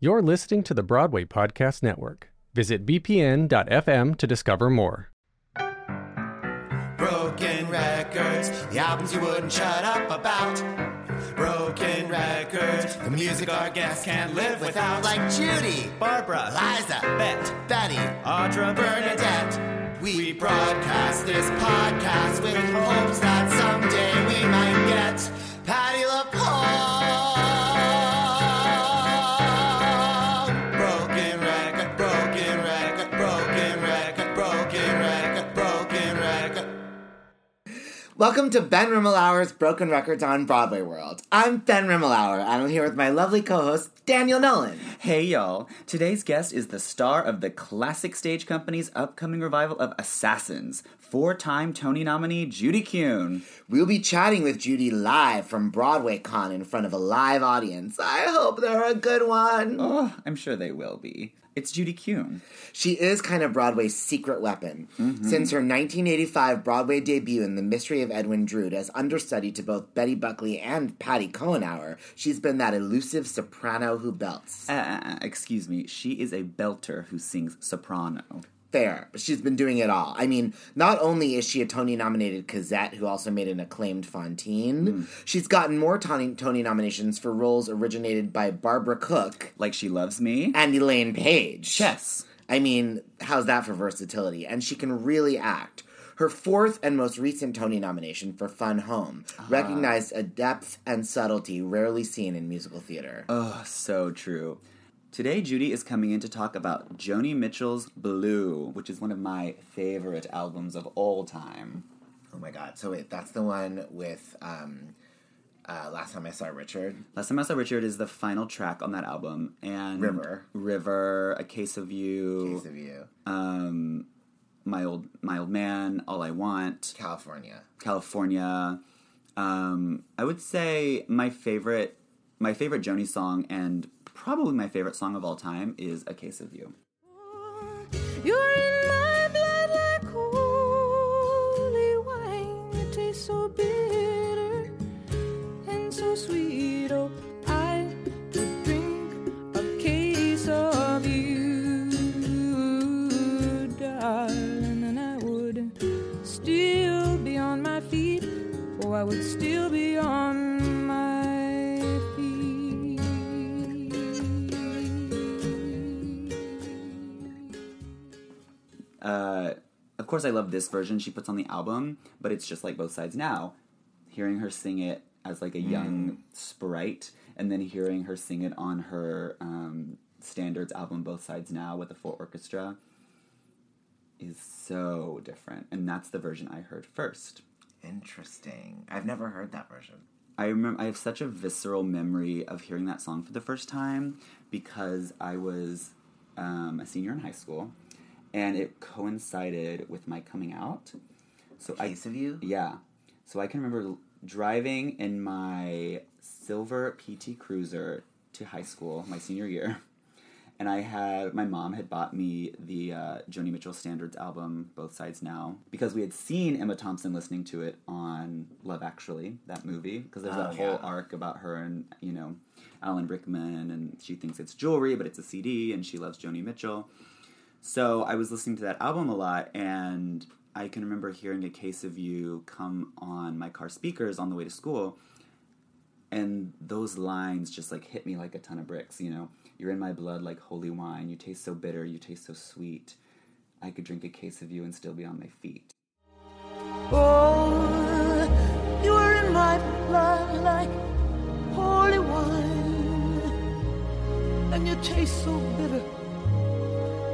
You're listening to the Broadway Podcast Network. Visit bpn.fm to discover more. Broken records, the albums you wouldn't shut up about. Broken records, the music our guests can't live without. Like Judy, Barbara, Liza, Bet, Betty, Audra, Bernadette. We broadcast this podcast with hopes that someday we might get Welcome to Ben Rimalower's Broken Records on Broadway World. I'm Ben Rimalower, and I'm here with my lovely co-host Daniel Nolan. Hey y'all! Today's guest is the star of the classic stage company's upcoming revival of Assassins, four time Tony nominee Judy Kuhn. We'll be chatting with Judy live from BroadwayCon in front of a live audience. I hope they're a good one. Oh, I'm sure they will be. It's Judy Kuhn. She is kind of Broadway's secret weapon. Mm-hmm. Since her 1985 Broadway debut in The Mystery of Edwin Drood as understudy to both Betty Buckley and Patti Cohenour, she's been that elusive soprano who belts. Uh, uh, uh, excuse me, she is a belter who sings soprano. Fair, but she's been doing it all. I mean, not only is she a Tony nominated Cosette who also made an acclaimed Fontaine, hmm. she's gotten more Tony, Tony nominations for roles originated by Barbara Cook Like she loves me? and Elaine Paige. Yes. I mean, how's that for versatility? And she can really act. Her fourth and most recent Tony nomination for Fun Home ah. recognized a depth and subtlety rarely seen in musical theater. Oh, so true. Today, Judy is coming in to talk about Joni Mitchell's Blue, which is one of my favorite albums of all time. oh my god. So wait, that's the one with um uh, last time I saw Richard. Last time I saw Richard is the final track on that album, and River. River, A Case of You, Case of You. um, my old my old man, All I Want, California. California. Um, I would say my favorite my favorite Joni song and probably my favorite song of all time is A Case of You. You're in my blood like holy wine. It tastes so bitter and so sweet. Oh, I could drink a case of you, darling, and I would still be on my feet. Oh, I would still course, I love this version she puts on the album, but it's just like both sides now. Hearing her sing it as like a young sprite, and then hearing her sing it on her um, standards album, Both Sides Now, with the full orchestra, is so different. And that's the version I heard first. Interesting. I've never heard that version. I remember I have such a visceral memory of hearing that song for the first time because I was um, a senior in high school, and it coincided with my coming out. So I of You? yeah. So I can remember driving in my silver PT Cruiser to high school, my senior year. And I had, my mom had bought me the uh, Joni Mitchell Standards album, Both Sides Now, because we had seen Emma Thompson listening to it on Love Actually, that movie. Because there's that Oh, whole yeah. arc about her and, you know, Alan Rickman, and she thinks it's jewelry, but it's a CD, and she loves Joni Mitchell. So I was listening to that album a lot, and I can remember hearing A Case of You come on my car speakers on the way to school. And those lines just like hit me like a ton of bricks, you know. You're in my blood like holy wine. You taste so bitter, you taste so sweet. I could drink a case of you and still be on my feet. Oh, you are in my blood like holy wine, and you taste so bitter,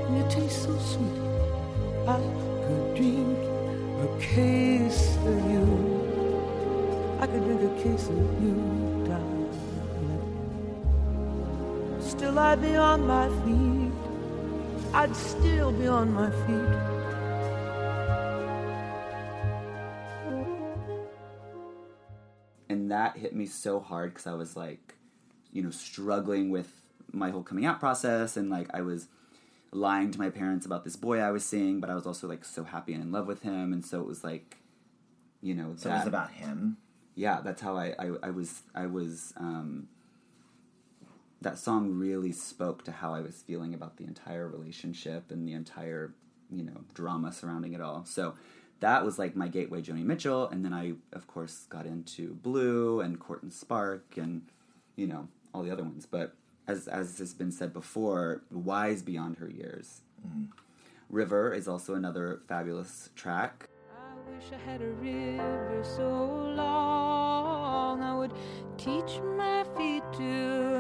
and you taste so sweet. I could drink a case of you. I could drink a case of you, darling. Still, I'd be on my feet. I'd still be on my feet. and that hit me so hard because I was like, you know, struggling with my whole coming out process, and like I was lying to my parents about this boy I was seeing, but I was also like so happy and in love with him, and so it was like, you know, So that, it was about him. yeah, that's how I, I, I was I was um, that song really spoke to how I was feeling about the entire relationship and the entire, you know, drama surrounding it all. So that was like my gateway, Joni Mitchell, and then I, of course, got into Blue and Court and Spark and, you know, all the other ones. But as as has been said before, wise beyond her years. Mm. River is also another fabulous track. I wish I had a river so long I would teach my feet to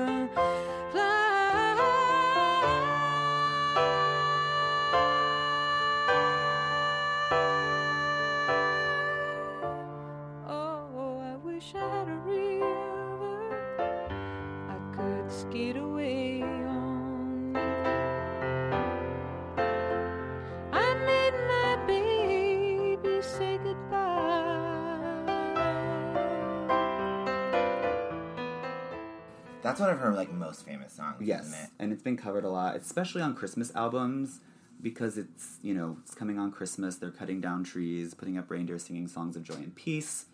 That's one of her like most famous songs, Yes, it? and it's been covered a lot, especially on Christmas albums, because it's you know it's coming on Christmas. They're cutting down trees, putting up reindeer, singing songs of joy and peace.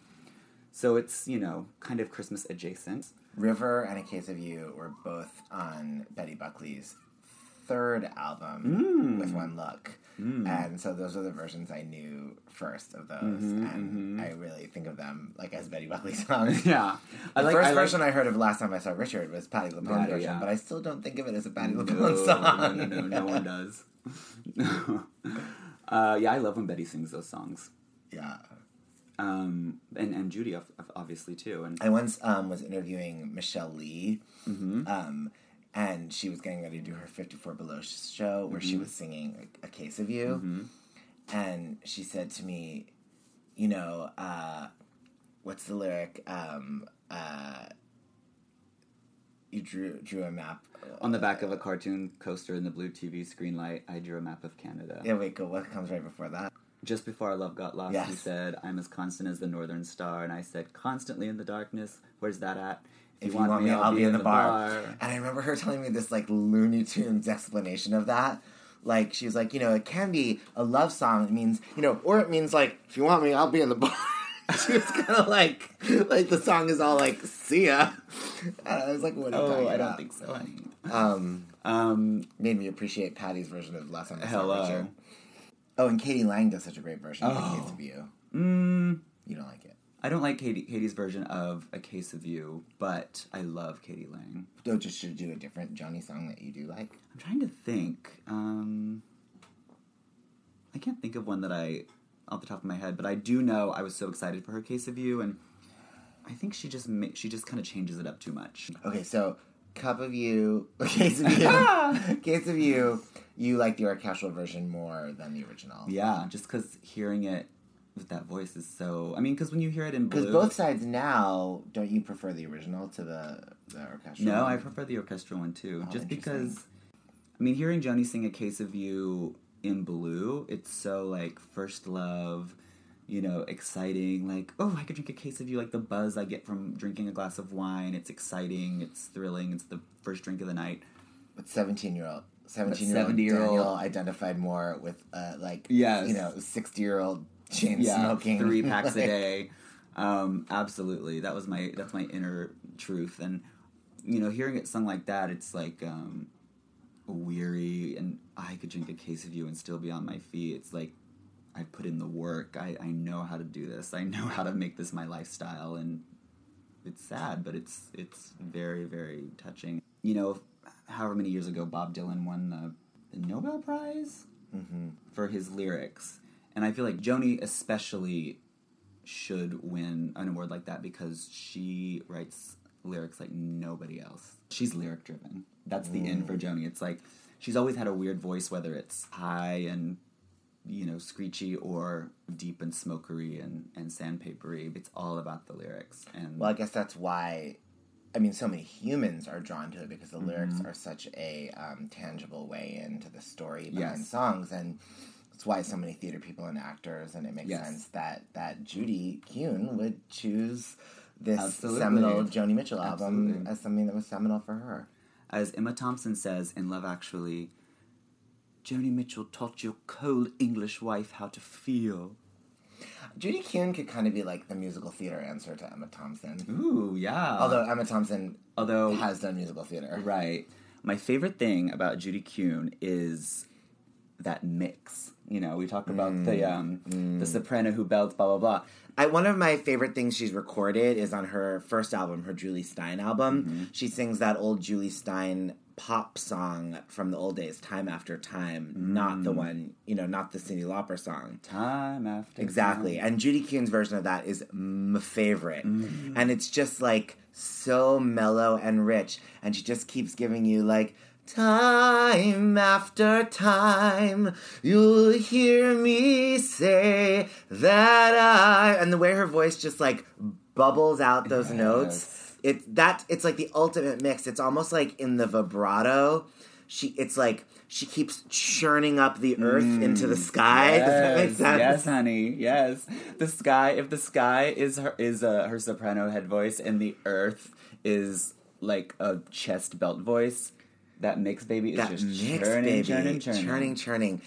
So it's you know kind of Christmas adjacent. River and A Case of You were both on Betty Buckley's third album with One Look. And so those are the versions I knew first of those. and I really think of them like as Betty Buckley songs. Yeah, The I like. first I like- version I heard of last time I saw Richard was Patty Patty, version, yeah. but I still don't think of it as a Patty no, LuPone no, song. no, no, no one does. uh, yeah, I love when Betty sings those songs, Yeah. um, and and Judy obviously too. And I once um, was interviewing Michele Lee, Mm-hmm. um, and she was getting ready to do her 54 Below show where Mm-hmm. she was singing A, a Case of You. And she said to me, You know, uh, what's the lyric? Um, uh, you drew drew a map. on the back of a cartoon coaster in the blue TV screen light, I drew a map of Canada. Yeah, wait, go. What comes right before that? Just before our love got lost, Yes. said, I'm as constant as the northern star. And I said, constantly in the darkness. Where's that at? If, you want, me, I'll, be in the, bar. And I remember her telling me this like Looney Tunes explanation of that. Like she was like, you know, it can be a love song. It means, you know, or it means like, if you want me, I'll be in the bar. she was kind of like, like the song is all like, see ya. And I was like, what are you Oh, I don't about? think so. Um, Um, made me appreciate Patty's version of Last Time I Saw Hello. Richard. Oh, and k.d. lang does such a great version of Oh. A Case of You. mm, You don't like it. I don't like Katie, Katie's version of A Case of You, but I love k.d. lang. Don't just should do a different Joni song that you do like. I'm trying to think. Um, I can't think of one that I, off the top of my head, but I do know I was so excited for her Case of You, and I think she just ma- she just kind of changes it up too much. Okay, so cup of you, case of you, case of you. You like the orchestral version more than the original. Yeah, just because hearing it that voice is so. I mean, because when you hear it in blue, Because both sides now, don't you prefer the original to the the orchestral? No, I prefer the orchestral one too. Oh, just because, I mean, hearing Joni sing "A Case of You" in blue, it's so like first love, you know, exciting. Like, oh, I could drink a case of you. Like the buzz I get from drinking a glass of wine. It's exciting. It's thrilling. It's the first drink of the night. But seventeen year old, seventeen year old 70-year-old Daniel identified more with uh, like Yes. you know sixty year old chain yeah, smoking three packs a day. Um, absolutely, that was my that's my inner truth, and you know, hearing it sung like that, it's like um, weary, and I could drink a case of you and still be on my feet. It's like I put in the work. I, I know how to do this. I know how to make this my lifestyle, and it's sad, but it's it's very very touching. You know, however many years ago Bob Dylan won the, the Nobel Prize for his lyrics, and I feel like Joni especially should win an award like that because she writes lyrics like nobody else. She's lyric driven. That's the end for Joni. It's like she's always had a weird voice, whether it's high and you know screechy or deep and smokery and and sandpapery. It's all about the lyrics. And Well, I guess that's why. I mean, so many humans are drawn to it because the lyrics Mm-hmm. are such a um, tangible way into the story behind Yes. songs, and that's why so many theater people and actors, and it makes Yes. sense that that Judy Kuhn would choose this Absolutely. seminal Joni Mitchell album Absolutely. as something that was seminal for her. as Emma Thompson says in Love Actually, Joni Mitchell taught your cold English wife how to feel. Judy Kuhn could kind of be like the musical theater answer to Emma Thompson. Ooh, yeah. Although Emma Thompson Although has done musical theater. Right. My favorite thing about Judy Kuhn is that mix. You know, we talk about Mm. the um, the soprano who belts, blah blah blah. I, one of my favorite things she's recorded is on her first album, her Jule Styne album. Mm-hmm. She sings that old Jule Styne pop song from the old days, "Time After Time," not Mm. the one, you know, not the Cyndi Lauper song. Time after Exactly. time. And Judy Kuhn's version of that is my favorite. Mm-hmm. And it's just like so mellow and rich. And she just keeps giving you like time after time you'll hear me say that I and the way her voice just like bubbles out those notes. It that it's like the ultimate mix. It's almost like in the vibrato. She it's like she keeps churning up the earth into the sky. Does that make Yes, sense? Yes, honey. Yes. The sky. If the sky is her is uh, her soprano head voice, and the earth is like a chest belt voice, that mix baby is That just mix, churning, baby, churning, churning, churning, churning.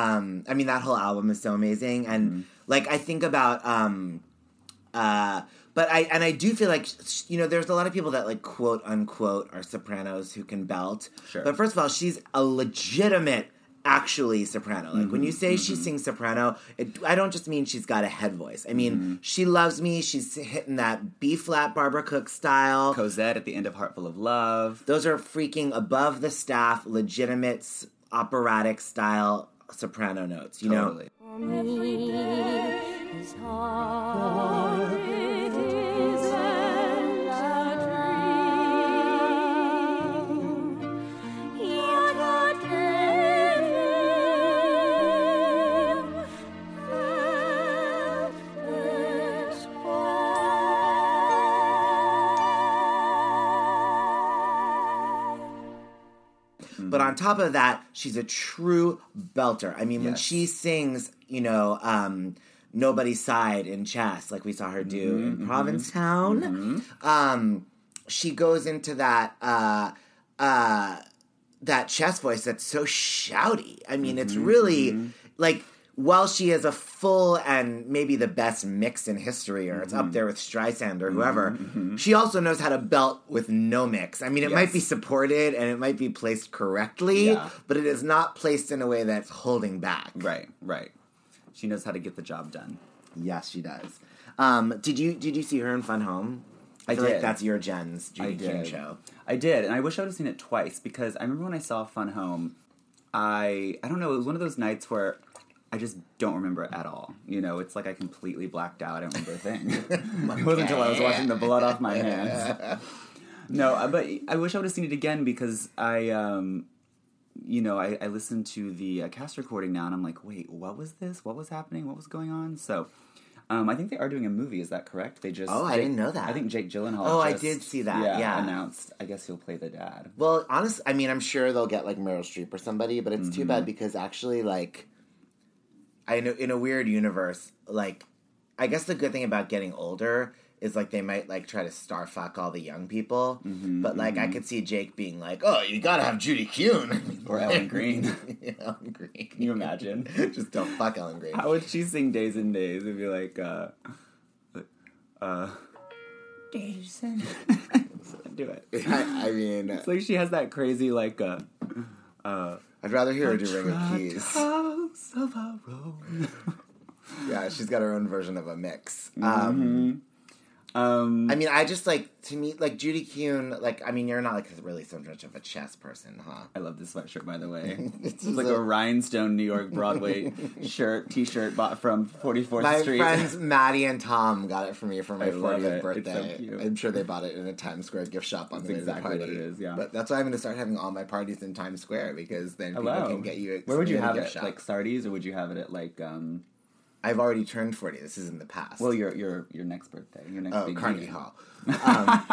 Um i mean that whole album is so amazing and Mm-hmm. like i think about um uh but i and i do feel like you know there's a lot of people that like quote unquote are sopranos who can belt Sure. but first of all she's a legitimate actually soprano like when you Mm-hmm. say she sings soprano it, i don't just mean she's got a head voice i mean Mm-hmm. she loves me she's hitting that b flat barbara cook style Cosette at the end of Heartful of Love. those are freaking above the staff legitimate operatic style soprano notes you know Totally. For But on top of that, she's a true belter. I mean, when she sings, you know, um, Nobody's Side in chess, like we saw her do Mm-hmm, in Provincetown, um, she goes into that uh, uh, that chess voice that's so shouty. I mean, it's Mm-hmm, really like while she is a full and maybe the best mix in history, or it's Mm-hmm. up there with Streisand or whoever, she also knows how to belt with no mix. I mean, it might be supported and it might be placed correctly, Yeah. but it is not placed in a way that's holding back. Right, right. She knows how to get the job done. Yes, she does. Um, did you did you see her in Fun Home? I feel like that's your Jen's Judy I Kuhn show. I did, and I wish I would have seen it twice because I remember when I saw Fun Home, I I don't know, it was one of those nights where I just don't remember it at all. You know, it's like I completely blacked out. I don't remember a thing. it wasn't until I was washing the blood off my hands. no, uh, but I wish I would have seen it again because I, um, you know, I, I listened to the uh, cast recording now, and I'm like, wait, what was this? What was happening? What was going on? So. Um, I think they are doing a movie. Is that correct? They just Oh, I Jake- didn't know that. I think Jake Gyllenhaal. Oh, I did see that, yeah. yeah, announced. I guess he'll play the dad. Well, honestly, I mean, I'm sure they'll get like Meryl Streep or somebody, but it's too Mm-hmm. bad because actually, like, I know in a weird universe, like, I guess the good thing about getting older is like they might like try to star fuck all the young people, Mm-hmm, but like I could see Jake being like, "Oh, you gotta have Judy Kuhn Or Ellen Greene. Ellen Greene. Can you imagine? Just don't fuck Ellen Greene. How would she sing Days and Days? It'd be like, uh, uh, Days and Do it. I, I mean, It's like she has that crazy, like, uh, I'd rather hear her do Ring of Keys. House of a Rose. Yeah, she's got her own version of a mix. Mm-hmm. Um, Um, I mean, I just like to me like Judy Kuhn. Like, I mean, you're not like really so much of a chess person, huh? I love this sweatshirt, by the way. It's like so- a rhinestone New York Broadway shirt, T-shirt bought from 44th My Street. My friends Maddie and Tom got it for me for my I 40th it. It's birthday. so. I'm sure they bought it in a Times Square gift shop on That's the exactly party. it is, yeah. But that's why I'm going to start having all my parties in Times Square because then people can get you. Where would you have it? shop. Like Sardi's, or would you have it at like? um I've already turned 40. This is in the past. Well, your your your next birthday, your next Oh, Carnegie meeting. Hall. Um,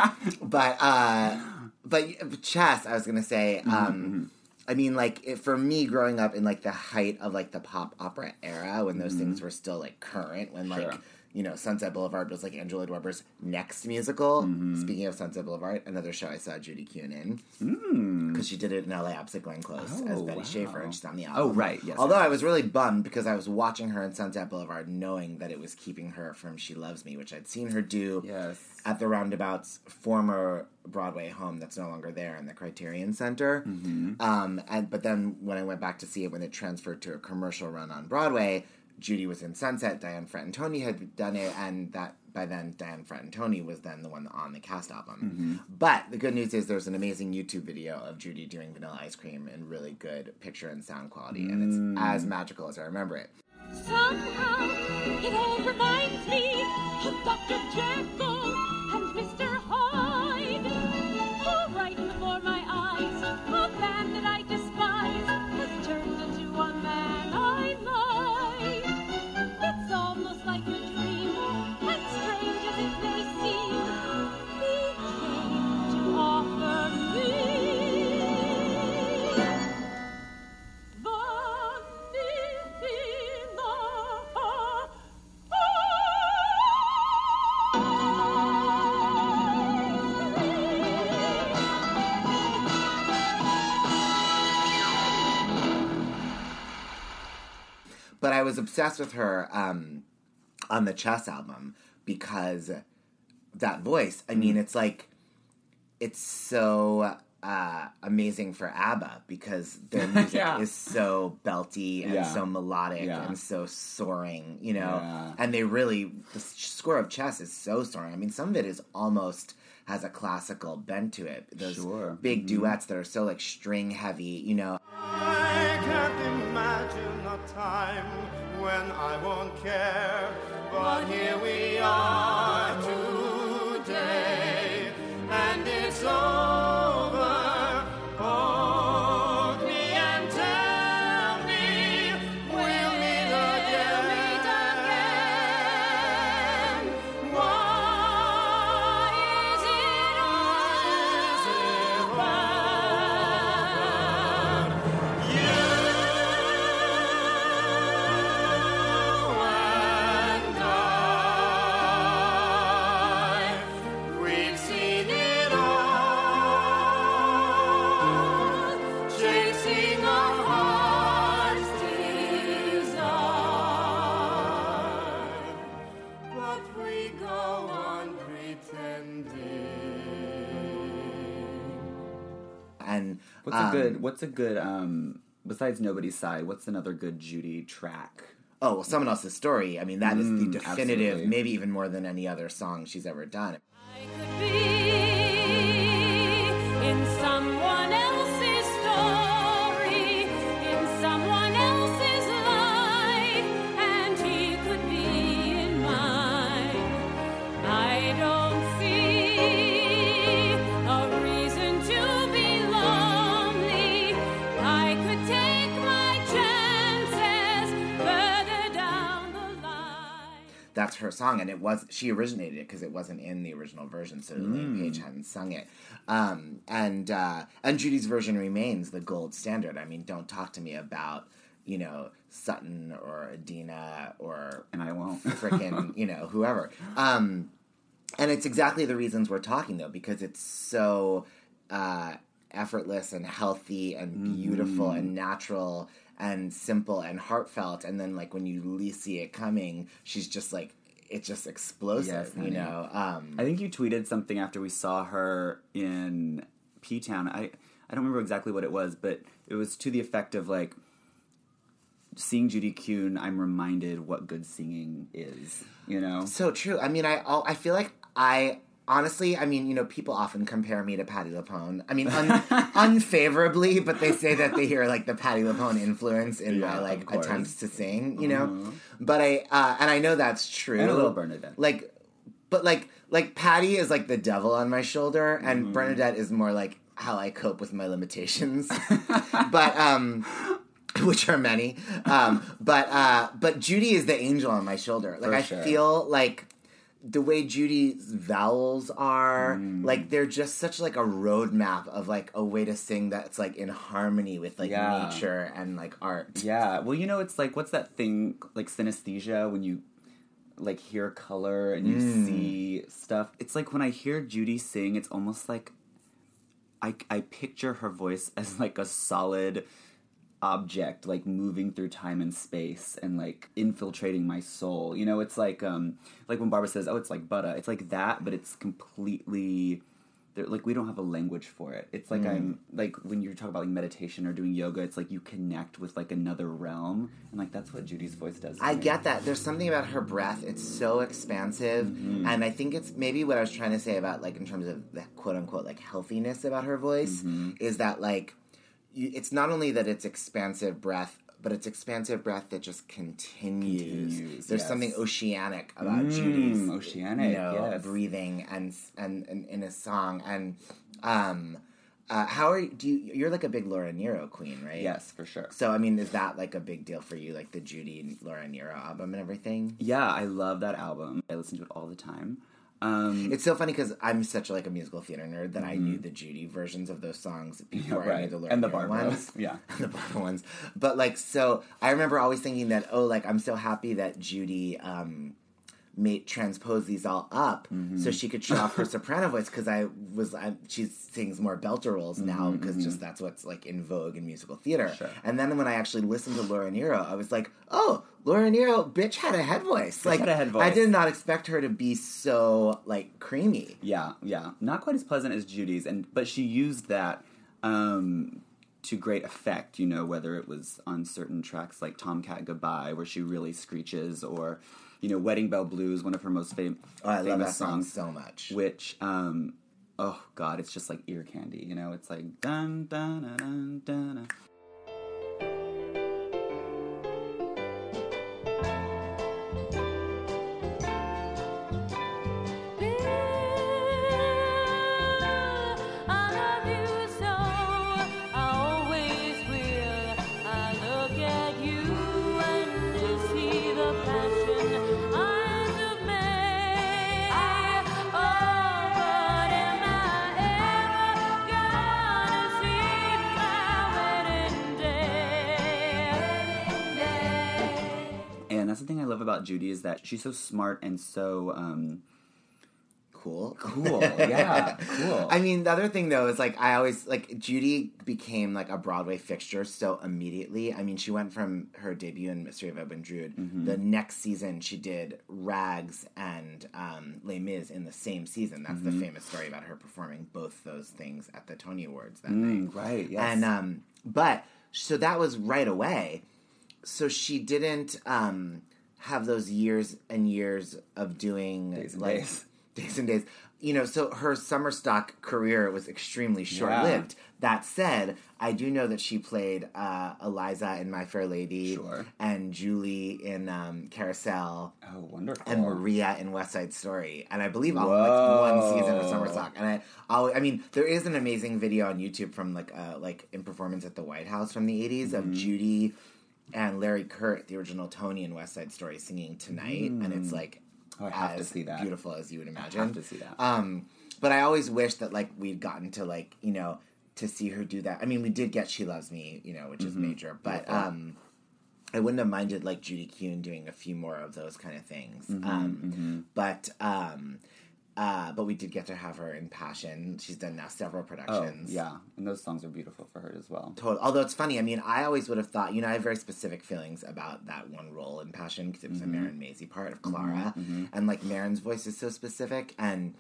but uh, but chess, I was gonna say. Mm-hmm, Um, I mean, like it, for me, growing up in like the height of like the pop opera era, when those things were still like current, when like Mm-hmm. Sure. You know Sunset Boulevard was like Angela Lloyd Webber's next musical. Mm-hmm. Speaking of Sunset Boulevard, another show I saw Judy Kuhn in because she did it in L.A. opposite Glenn Close as Mm. Oh, Betty wow. Schaefer, and she's on the album. Oh, right, yes, Although yes. I was really bummed because I was watching her in Sunset Boulevard, knowing that it was keeping her from She Loves Me, which I'd seen her do Yes. at the Roundabout's former Broadway home that's no longer there in the Criterion Center. Mm-hmm. Um, and but then when I went back to see it when it transferred to a commercial run on Broadway, Judy was in Sunset. Diane Fratantoni had done it, and that by then Diane Fratantoni was then the one on the cast album. Mm-hmm. But the good news is there's an amazing YouTube video of Judy doing Vanilla Ice Cream in really good picture and sound quality, and Mm. it's as magical as I remember it. Somehow it all reminds me of Dr. Jekyll was obsessed with her um, on the Chess album because that voice. I Mm. mean, it's like it's so uh, amazing for ABBA because their music Yeah. is so belty and Yeah. so melodic Yeah. and so soaring, you know. Yeah. And they really the score of Chess is so soaring. I mean, some of it is almost has a classical bent to it. Those Sure. big Mhm. duets that are so like string heavy, you know. I can't imagine a time when I won't care. But here we are a good? What's a good? Um, besides Nobody's Side, what's another good Judy track? Oh, well, someone else's story. I mean, that is the Mm, definitive, absolutely. maybe even more than any other song she's ever done. Song, and it was she originated it because it wasn't in the original version, so Elaine Paige hadn't sung it. Um, and uh, and Judy's version remains the gold standard. I mean, don't talk to me about you know Sutton or Idina or And I won't. frickin' you know whoever. Um, and it's exactly the reasons we're talking though, because it's so uh, effortless and healthy and beautiful and natural and simple and heartfelt. And then like when you least see it coming, she's just like it's just explosive, Yes, you know. Um, I think you tweeted something after we saw her in P Town. I I don't remember exactly what it was, but it was to the effect of like seeing Judy Kuhn. I'm reminded what good singing is. You know. So true. I mean, I I feel like I honestly, I mean, you know, people often compare me to Patti LuPone. I mean, un- unfavorably, but they say that they hear like the Patti LuPone influence in Yeah, my like attempts to sing, you know. But I uh, and I know that's true. And a little Bernadette. Like, but like like Patty is like the devil on my shoulder, and Mm-hmm. Bernadette is more like how I cope with my limitations. but um which are many. Um but uh but Judy is the angel on my shoulder. Like For I sure. feel like the way Judy's vowels are, Mm. like they're just such like a roadmap of like a way to sing that's like in harmony with like Yeah. nature and like art. Yeah, well, you know, it's like what's that thing like synesthesia when you like hear color and you Mm. see stuff. It's like when I hear Judy sing, it's almost like I I picture her voice as like a solid object like moving through time and space and like infiltrating my soul. You know, it's like um like when Barbara says, "Oh, it's like butter." It's like that, but it's completely like we don't have a language for it. It's like mm. I'm like when you talk about like meditation or doing yoga, it's like you connect with like another realm, and like that's what Judy's voice does. I me. get that. There's something about her breath. It's so expansive. Mm-hmm. And I think it's maybe what I was trying to say about, like, in terms of the quote unquote, like, healthiness about her voice mm-hmm. is that, like, you, it's not only that it's expansive breath, but it's expansive breath that just continues. Continues, There's yes. something oceanic about Mm, Judy's oceanic, you know, yes. breathing and, and and in a song. And um, uh, how are you, do you? You're like a big Laura Nyro queen, right? Yes, for sure. So I mean, is that like a big deal for you, like the Judy and Laura Nyro album and everything? Yeah, I love that album. I listen to it all the time. Um, It's so funny because I'm such like a musical theater nerd that I knew the Judy versions of those songs before I knew Mm-hmm. the Laura and the Barbara, ones. yeah. and the Barbara ones. But like, so I remember always thinking that, oh, like I'm so happy that Judy um, made transpose these all up Mm-hmm. so she could show off her soprano voice because I was I, she sings more belter roles now because just that's what's like in vogue in musical theater. Mm-hmm, Sure. And then when I actually listened to Laura Nyro, I was like, oh, Laura Nyro, bitch had a head voice. like had a head I did not expect her to be so like creamy. Yeah, yeah. Not quite as pleasant as Judy's, and but she used that um, to great effect. You know, whether it was on certain tracks like Tomcat Goodbye, where she really screeches, or you know, Wedding Bell Blues, one of her most fam- Oh, I famous love that song songs, so much. which. Um, Oh God, it's just like ear candy, you know. It's like dun dun dun dun. dun, the thing I love about Judy is that she's so smart and so um, Cool. cool. yeah, cool. I mean, the other thing though is like I always like Judy became like a Broadway fixture so immediately. I mean, she went from her debut in Mystery of Edwin Drood. Mm-hmm. The next season, she did Rags and um, Les Mis in the same season. That's Mm-hmm. the famous story about her performing both those things at the Tony Awards that night. Mm, right. Yes. And um, but so that was right away. So she didn't um have those years and years of doing Days and like days. days and days. You know, so her summer stock career was extremely short lived. That said, I do know that she played uh, Eliza in My Fair Lady, Sure. and Julie in um, Carousel, oh, wonderful. and Maria in West Side Story, and I believe all like one season of Summer Stock. And I, I'll, I mean, there is an amazing video on YouTube from like, uh, like in performance at the White House from the '80s Mm-hmm. of Judy and Larry Kert, the original Tony in West Side Story, singing "Tonight," and it's like Oh, I have to as see that. beautiful as you would imagine. I have to see that. Um, but I always wish that like we'd gotten to like you know to see her do that. I mean, we did get "She Loves Me," you know, which is major, but um, I wouldn't have minded like Judy Kuhn doing a few more of those kind of things. um, But um, uh, but we did get to have her in Passion. She's done now several Oh, productions. yeah. And those songs are beautiful for her as well. Total. Although it's funny, I mean, I always would have thought, you know, I have very specific feelings about that one role in Passion because it was a mm-hmm. Marin Mazzie part of mm-hmm. Clara, mm-hmm. and like Marin's voice is so specific, and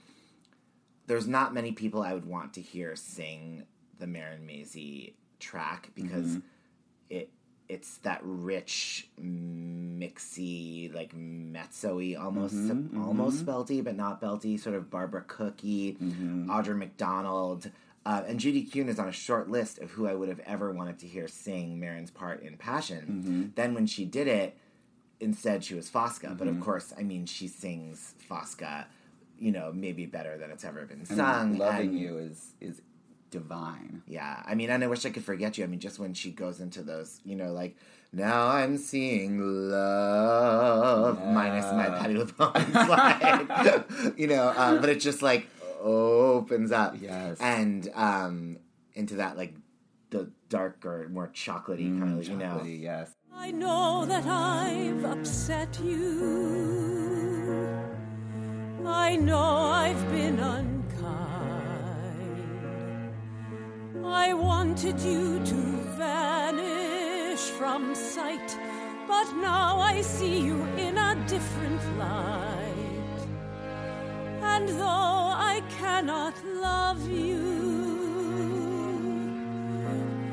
there's not many people I would want to hear sing the Marin Mazzie track because it it's that rich, mixy, like mezzo-y, almost Mm-hmm, almost belty, but not belty, sort of Barbara Cookie, Mm-hmm. Audra McDonald. Uh, and Judy Kuhn is on a short list of who I would have ever wanted to hear sing Marin's part in Passion. Mm-hmm. Then when she did it, instead she was Fosca. But Mm-hmm. of course, I mean, she sings Fosca, you know, maybe better than it's ever been I mean, sung. loving and- you is is divine. yeah, I mean, and I wish I could forget you. I mean, just when she goes into those, you know, like now I'm seeing love minus my Yeah. Patti LuPone like, you know, um, but it just like opens up, Yes. and um, into that like the darker, more chocolatey kind of, you know, yes. I know that I've upset you. I know I've been unkind. I wanted you to vanish from sight, but now I see you in a different light. And though I cannot love you,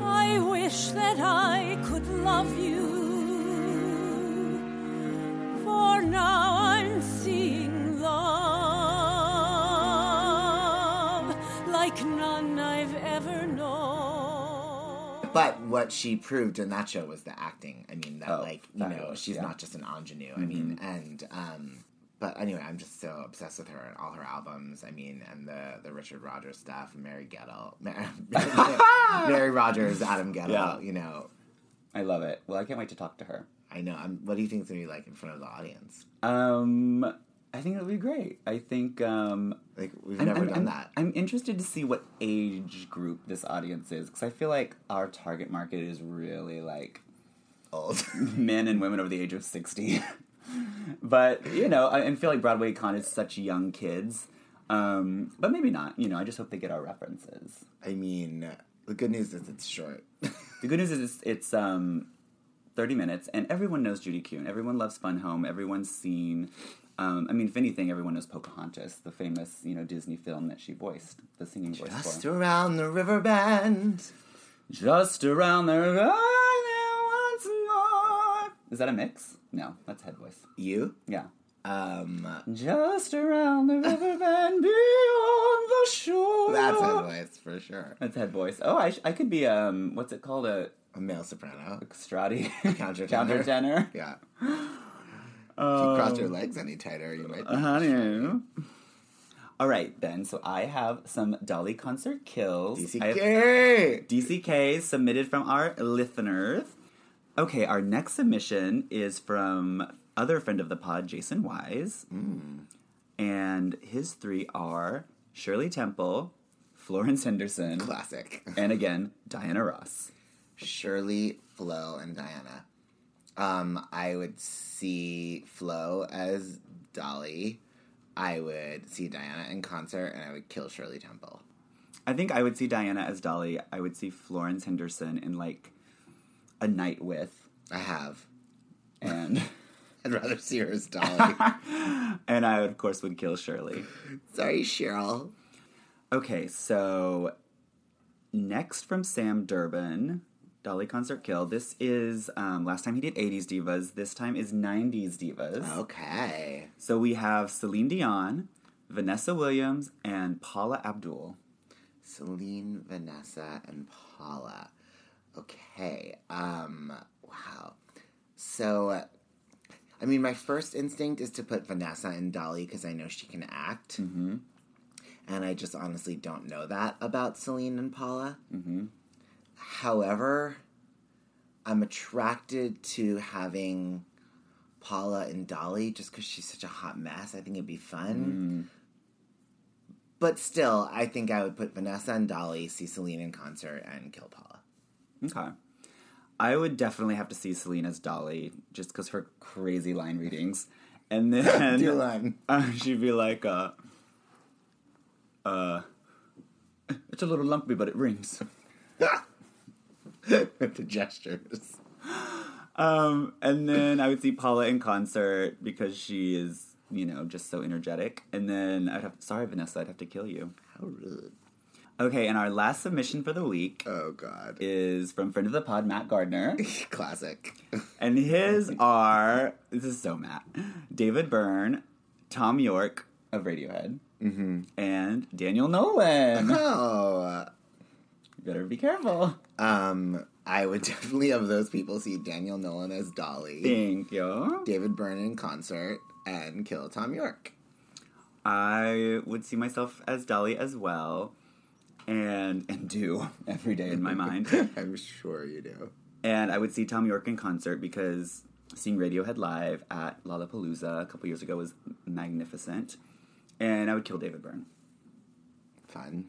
I wish that I could love you. For now I'm seeing love like none. But what she proved in that show was the acting. I mean, that Oh, like you know, she's yeah. not just an ingenue. I mean, and um, but anyway, I'm just so obsessed with her and all her albums. I mean, and the the Richard Rodgers stuff, Mary Guettel, Mary, Mary Rodgers, Adam Guettel. Yeah. You know, I love it. Well, I can't wait to talk to her. I know. I'm, what do you think it's gonna be like in front of the audience? Um, I think it'll be great. I think um, Like we've I'm- never I'm, done I'm- that. I'm interested to see what age group this audience is because I feel like our target market is really like Old. men and women over the age of 60. but, you know, I, I feel like BroadwayCon is such young kids. Um, but maybe not. You know, I just hope they get our references. I mean, the good news is it's short. The good news is it's, it's um, 30 minutes, and everyone knows Judy Kuhn. Everyone loves Fun Home. Everyone's seen. Um, I mean, if anything, everyone knows Pocahontas, the famous, you know, Disney film that she voiced, the singing voice Just for. around the river bend. Just around the garden once more. Is that a mix? No, that's head voice. You? Yeah. Um, Just around the river bend beyond the shore. that's head voice for sure. That's head voice. Oh, I, sh- I could be um, what's it called? A A male soprano. Strati Countertenor. countertenor. Yeah. If you cross your um, legs any tighter, you might. Be Honey. All right, then. So I have some Dolly concert kills. DCK. DCK submitted from our listeners. Okay, our next submission is from other friend of the pod, Jason Wise. Hmm. And his three are Shirley Temple, Florence Henderson, Classic. and again, Diana Ross. Shirley, Flo, and Diana. Um, I would see Flo as Dolly. I would see Diana in concert, and I would kill Shirley Temple. I think I would see Diana as Dolly. I would see Florence Henderson in like a night with. I have. And I'd rather see her as Dolly. and I of course would kill Shirley. Sorry, Cheryl. Okay, so next from Sam Durbin, Dolly Concert Kill. This is um, last time he did 80s divas. This time is 90s divas. Okay. So we have Celine Dion, Vanessa Williams, and Paula Abdul. Celine, Vanessa, and Paula. Okay. Um. Wow. So, I mean, my first instinct is to put Vanessa and Dolly because I know she can act, mm-hmm. and I just honestly don't know that about Celine and Paula. Mm-hmm. However, I'm attracted to having Paula and Dolly just because she's such a hot mess. I think it'd be fun. But still, I think I would put Vanessa and Dolly, see Celine in concert, and kill Paula. Okay. I would definitely have to see Celine as Dolly just because her crazy line readings. And then one. uh, she'd be like, uh, uh, it's a little lumpy, but it rings. With the gestures. Um, and then I would see Paula in concert because she is, you know, just so energetic. And then I'd have, sorry, Vanessa, I'd have to kill you. How rude. Okay, and our last submission for the week Oh God. is from friend of the pod, Matt Gardner. Classic. And his are this is so Matt. David Byrne, Thom Yorke of Radiohead, and Daniel Nolan. you oh. better be careful. Um, I would definitely of those people see Daniel Nolan as Dolly, Thank you. David Byrne in concert, and kill Thom Yorke. I would see myself as Dolly as well, and and do every day in my mind. I'm sure you do. And I would see Thom Yorke in concert because seeing Radiohead live at Lollapalooza a couple years ago was magnificent. And I would kill David Byrne. Fun.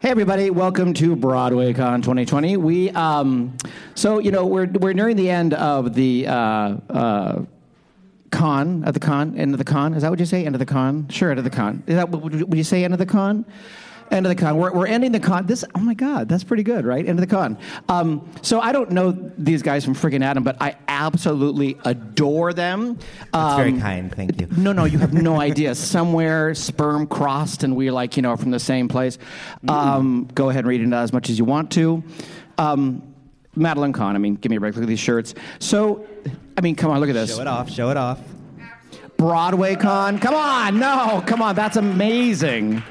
Hey everybody, welcome to BroadwayCon 2020. We um, so you know we're we're nearing the end of the uh, uh, con at the con end of the con. Is that what you say? End of the con? Sure, end of the con. Is that would you- would you say end of the con? End of the con. We're, we're ending the con. This oh my god, that's pretty good, right? End of the con. Um, so I don't know these guys from friggin' Adam, but I absolutely adore them. That's very Um, kind. Thank you. no, no, you have no idea. Somewhere sperm crossed, and we're like, you know, from the same place. Um, go ahead and read into that as much as you want to. Um, Madeline Kahn, I mean, give me a break. Look at these shirts. So, I mean, come on, look at this. Show it off. Show it off. BroadwayCon. Come on, no, come on, that's amazing.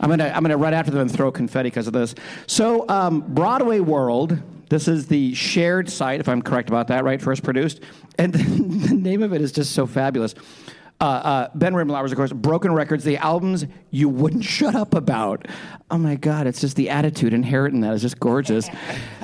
I'm gonna I'm gonna run after them and throw confetti because of this. So um, Broadway World. This is the shared site, if I'm correct about that, right? First produced, and the name of it is just so fabulous. Uh, uh, ben Rimalower's, of course, Broken Records, the albums you wouldn't shut up about. Oh my God, it's just the attitude inherent in that is just gorgeous.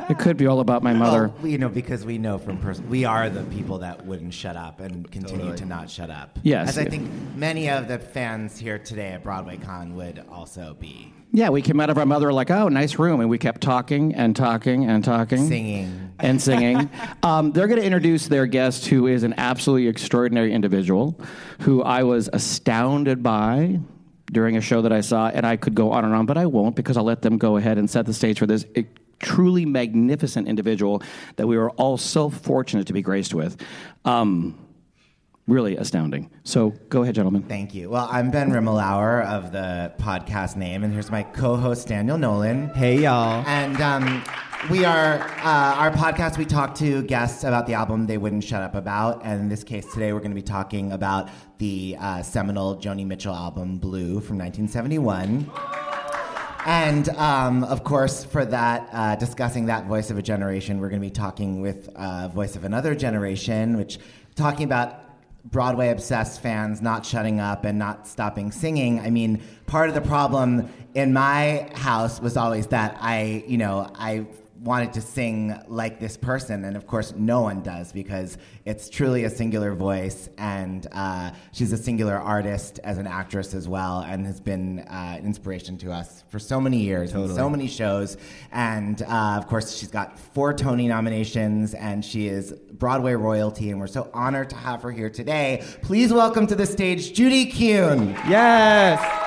It could be all about my mother. Well, you know, because we know from person, we are the people that wouldn't shut up and continue to not shut up. Yes. As I think many of the fans here today at BroadwayCon would also be Yeah, we came out of our mother like, oh, nice room, and we kept talking and talking and talking, singing. And singing. um, they're going to introduce their guest, who is an absolutely extraordinary individual, who I was astounded by during a show that I saw, and I could go on and on, but I won't because I'll let them go ahead and set the stage for this. eh, Truly magnificent individual that we were all so fortunate to be graced with. Um, really astounding. So go ahead, gentlemen. Thank you. Well, I'm Ben Rimalower of the podcast name, and here's my co-host Daniel Nolan. Hey, y'all. And um, we are uh, our podcast. We talk to guests about the album they wouldn't shut up about, and in this case today, we're going to be talking about the uh, seminal Joni Mitchell album "Blue" from 1971. And um, of course, for that, uh, discussing that voice of a generation, we're going to be talking with uh, voice of another generation, which talking about Broadway obsessed fans not shutting up and not stopping singing. I mean, part of the problem in my house was always that I, you know, I wanted to sing like this person, and of course, no one does because it's truly a singular voice, and uh, she's a singular artist as an actress as well, and has been uh, an inspiration to us for so many years, and so many shows, and uh, of course, she's got four Tony nominations, and she is Broadway royalty, and we're so honored to have her here today. Please welcome to the stage Judy Kuhn. Yes.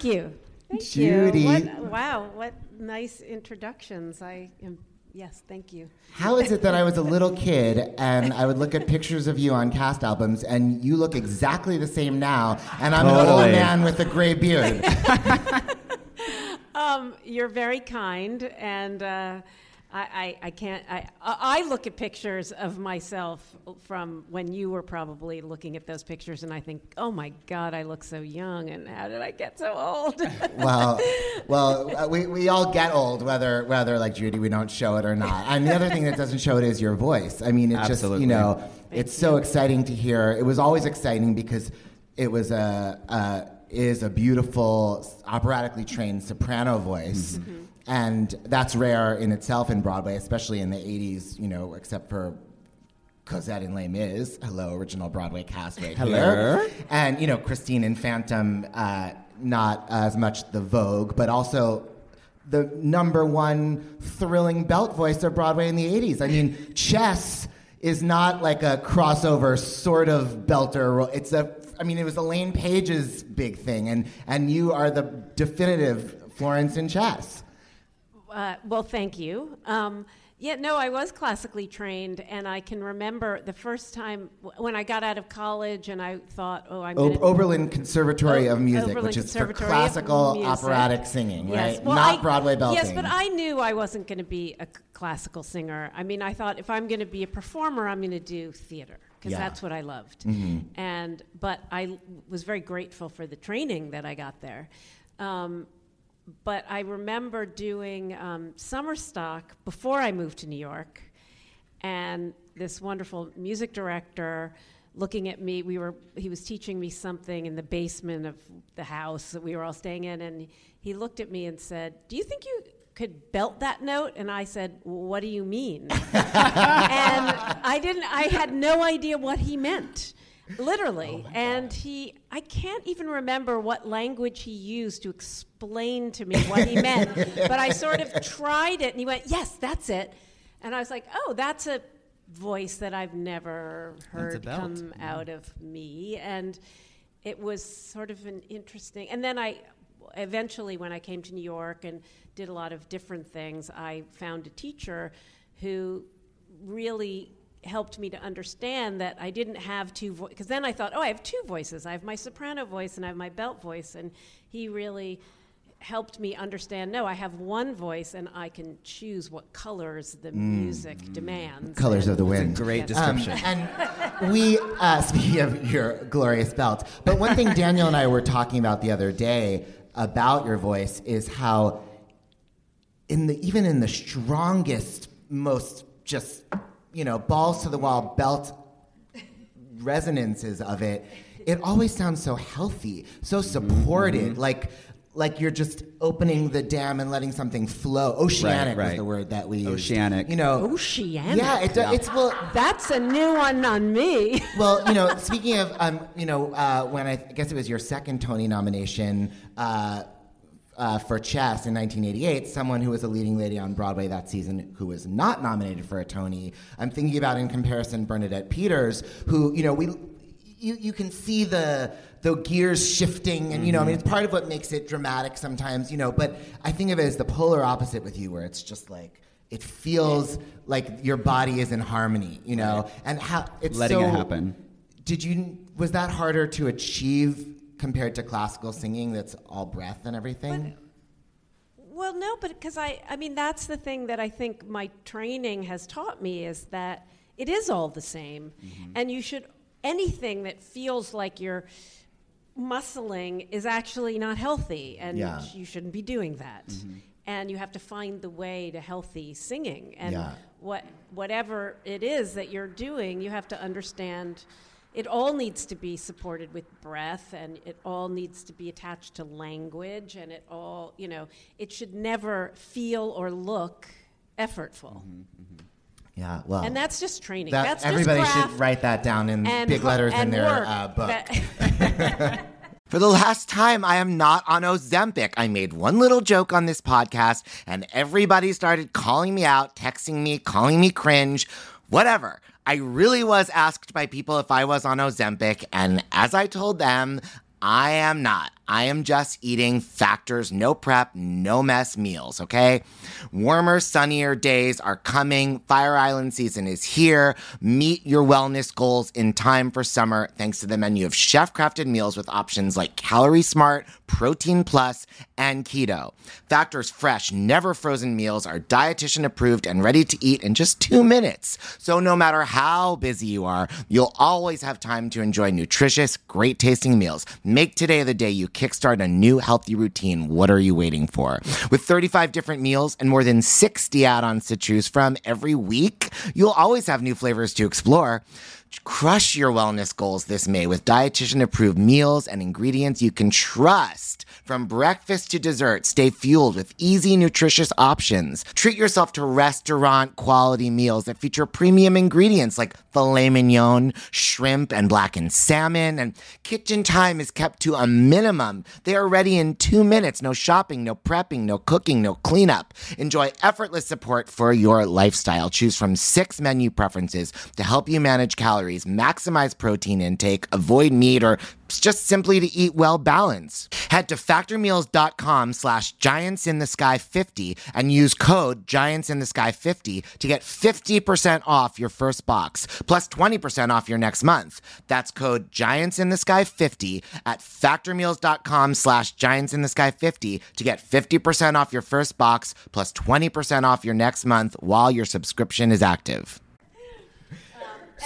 Thank you. Thank Judy. you. What, wow, what nice introductions. I am, yes, thank you. How is it that I was a little kid and I would look at pictures of you on cast albums and you look exactly the same now and I'm an old man with a gray beard? Um, you're very kind, and uh, I, I, I can't. I, I look at pictures of myself from when you were probably looking at those pictures, and I think, oh my God, I look so young, and how did I get so old? well, well, uh, we, we all get old, whether whether like Judy, we don't show it or not. And the other thing that doesn't show it is your voice. I mean, it's just you know, it's so exciting to hear. It was always exciting because it was a, a is a beautiful operatically trained soprano voice. And that's rare in itself in Broadway, especially in the 80s, you know, except for Cosette and Les Mis. Hello, original Broadway cast right Hello. here. And, you know, Christine and Phantom, uh, not as much the Vogue, but also the number one thrilling belt voice of Broadway in the 80s. I mean, Chess is not like a crossover sort of belter. It's a, I mean, it was Elaine Paige's big thing, and, and you are the definitive Florence in Chess. Uh, well, thank you. Um, yeah, no, I was classically trained, and I can remember the first time w- when I got out of college, and I thought, "Oh, I'm O- Oberlin Conservatory O- of Music, Oberlin which is for classical operatic singing, Yes. right? Well, Not I- Broadway belting. Yes, but I knew I wasn't going to be a c- classical singer. I mean, I thought if I'm going to be a performer, I'm going to do theater because Yeah. that's what I loved. Mhm. And but I was very grateful for the training that I got there. Um, but I remember doing um, summer stock before I moved to New York, and this wonderful music director looking at me we were he was teaching me something in the basement of the house that we were all staying in and he looked at me and said do you think you could belt that note? And i said what do you mean? And i didn't i had no idea what he meant literally. And he i can't even remember what language he used to explain to me what he meant but i sort of tried it and he went yes that's it. And i was like oh that's a voice that i've never heard come out of me. And it was sort of an interesting and then i eventually when i came to new york and did a lot of different things i found a teacher who really helped me to understand that I didn't have two voices. Because then I thought, oh, I have two voices. I have my soprano voice and I have my belt voice. And he really helped me understand no, I have one voice and I can choose what colors the music demands. Mm. Colors And- of the wind. Great Um, description. and we, uh, speaking of your glorious belt, but one thing Daniel and I were talking about the other day about your voice is how, in the even in the strongest, most just you know balls to the wall belt resonances of it, it always sounds so healthy, so supported, Mm-hmm. like. Like you're just opening the dam and letting something flow. Oceanic was right. the word that we used. Oceanic. You know, Oceanic. Yeah, it, Yeah. it's well. That's a new one on me. Well, you know, speaking of, um, you know, uh, when I, I guess it was your second Tony nomination uh, uh, for Chess in 1988, someone who was a leading lady on Broadway that season who was not nominated for a Tony. I'm thinking about, in comparison, Bernadette Peters, who, you know, we, you, you can see the the gears shifting, and you know, I mean, it's part of what makes it dramatic sometimes, you know. But I think of it as the polar opposite with you, where it's just like. It feels like your body is in harmony, you know, and how it's Letting it happen. did you was that harder to achieve compared to classical singing that's all breath and everything? Well, no, but because I, I mean, that's the thing that I think my training has taught me is that it is all the same. Mm-hmm. And you should, anything that feels like you're muscling is actually not healthy, and Yeah. you shouldn't be doing that. Mm-hmm. And you have to find the way to healthy singing. And Yeah. what, whatever it is that you're doing, you have to understand it all needs to be supported with breath and it all needs to be attached to language and it all you know it should never feel or look effortful yeah, well, and that's just training that, that's everybody should write that down in big letters in their uh, book. That- For the last time, I am not on Ozempic. I made one little joke on this podcast, and everybody started calling me out, texting me, calling me cringe, whatever. I really was asked by people if I was on Ozempic, and as I told them, I am not. I am just eating factors, no prep, no mess meals, okay? Warmer, sunnier days are coming. Fire Island season is here. Meet your wellness goals in time for summer thanks to the menu of chef crafted meals with options like Calorie Smart, Protein Plus, and Keto. Factor's fresh, never frozen meals are dietitian approved and ready to eat in just two minutes. So no matter how busy you are, you'll always have time to enjoy nutritious, great tasting meals. Make today the day you kickstart a new healthy routine. What are you waiting for? With 35 different meals and more than 60 add ons to choose from every week, you'll always have new flavors to explore. Crush your wellness goals this May with dietitian approved meals and ingredients you can trust. From breakfast to dessert, stay fueled with easy, nutritious options. Treat yourself to restaurant quality meals that feature premium ingredients like filet mignon, shrimp, and blackened salmon. And kitchen time is kept to a minimum. They are ready in two minutes. No shopping, no prepping, no cooking, no cleanup. Enjoy effortless support for your lifestyle. Choose from six menu preferences to help you manage calories calories, maximize protein intake, avoid meat, or just simply to eat well balanced. Head to factormeals.com slash giants in the sky 50 and use code giants in the sky 50 to get 50% off your first box plus 20% off your next month. That's code giants in the sky 50 at factormeals.com slash giants in the sky 50 to get 50% off your first box plus 20% off your next month while your subscription is active.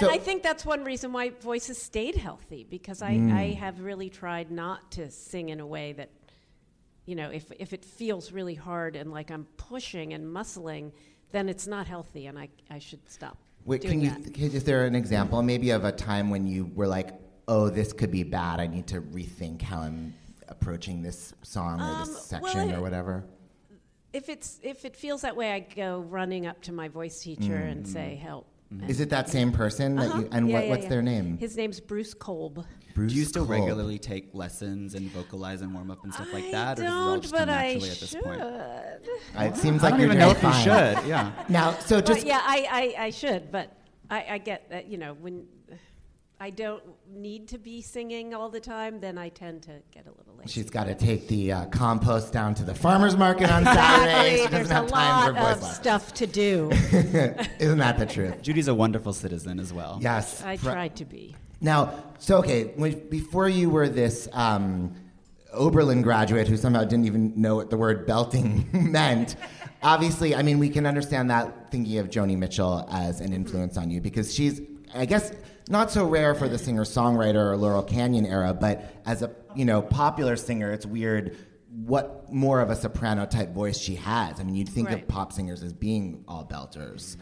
And I think that's one reason why voices stayed healthy because I, Mm. I have really tried not to sing in a way that, you know, if, if it feels really hard and like I'm pushing and muscling, then it's not healthy and I, I should stop. Wait, can you? Is there an example, maybe, of a time when you were like, "Oh, this could be bad. I need to rethink how I'm approaching this song or Um, this section it- or whatever." If it's if it feels that way, I go running up to my voice teacher and Mm. say help. Is it that same person that Uh-huh. you? And Yeah, what, yeah, what's yeah. their name? His name's Bruce Kolb. Bruce Do you still Kolb. regularly take lessons and vocalize and warm up and stuff like that, or does it all don't, but come I naturally at this should. point? It seems I like don't you're even know if you should, yeah. Now, so But just yeah, I, I, I should, but I, I get that, you know, when I don't need to be singing all the time, then I tend to get a little lazy. she's got to take the uh, compost down to the farmers market on Saturday. Exactly. There's a time lot of lessons. stuff to do. Isn't that the truth? Judy's a wonderful citizen as well. Yes. I Fr- tried to be. Now, so okay, when, before you were this um, Oberlin graduate who somehow didn't even know what the word belting meant, obviously, I mean, we can understand that thinking of Joni Mitchell as an influence on you because she's, I guess, not so rare for the singer-songwriter or Laurel Canyon era, but as a you know popular singer, it's weird what more of a soprano type voice she has. I mean, you'd think of pop singers as being all belters.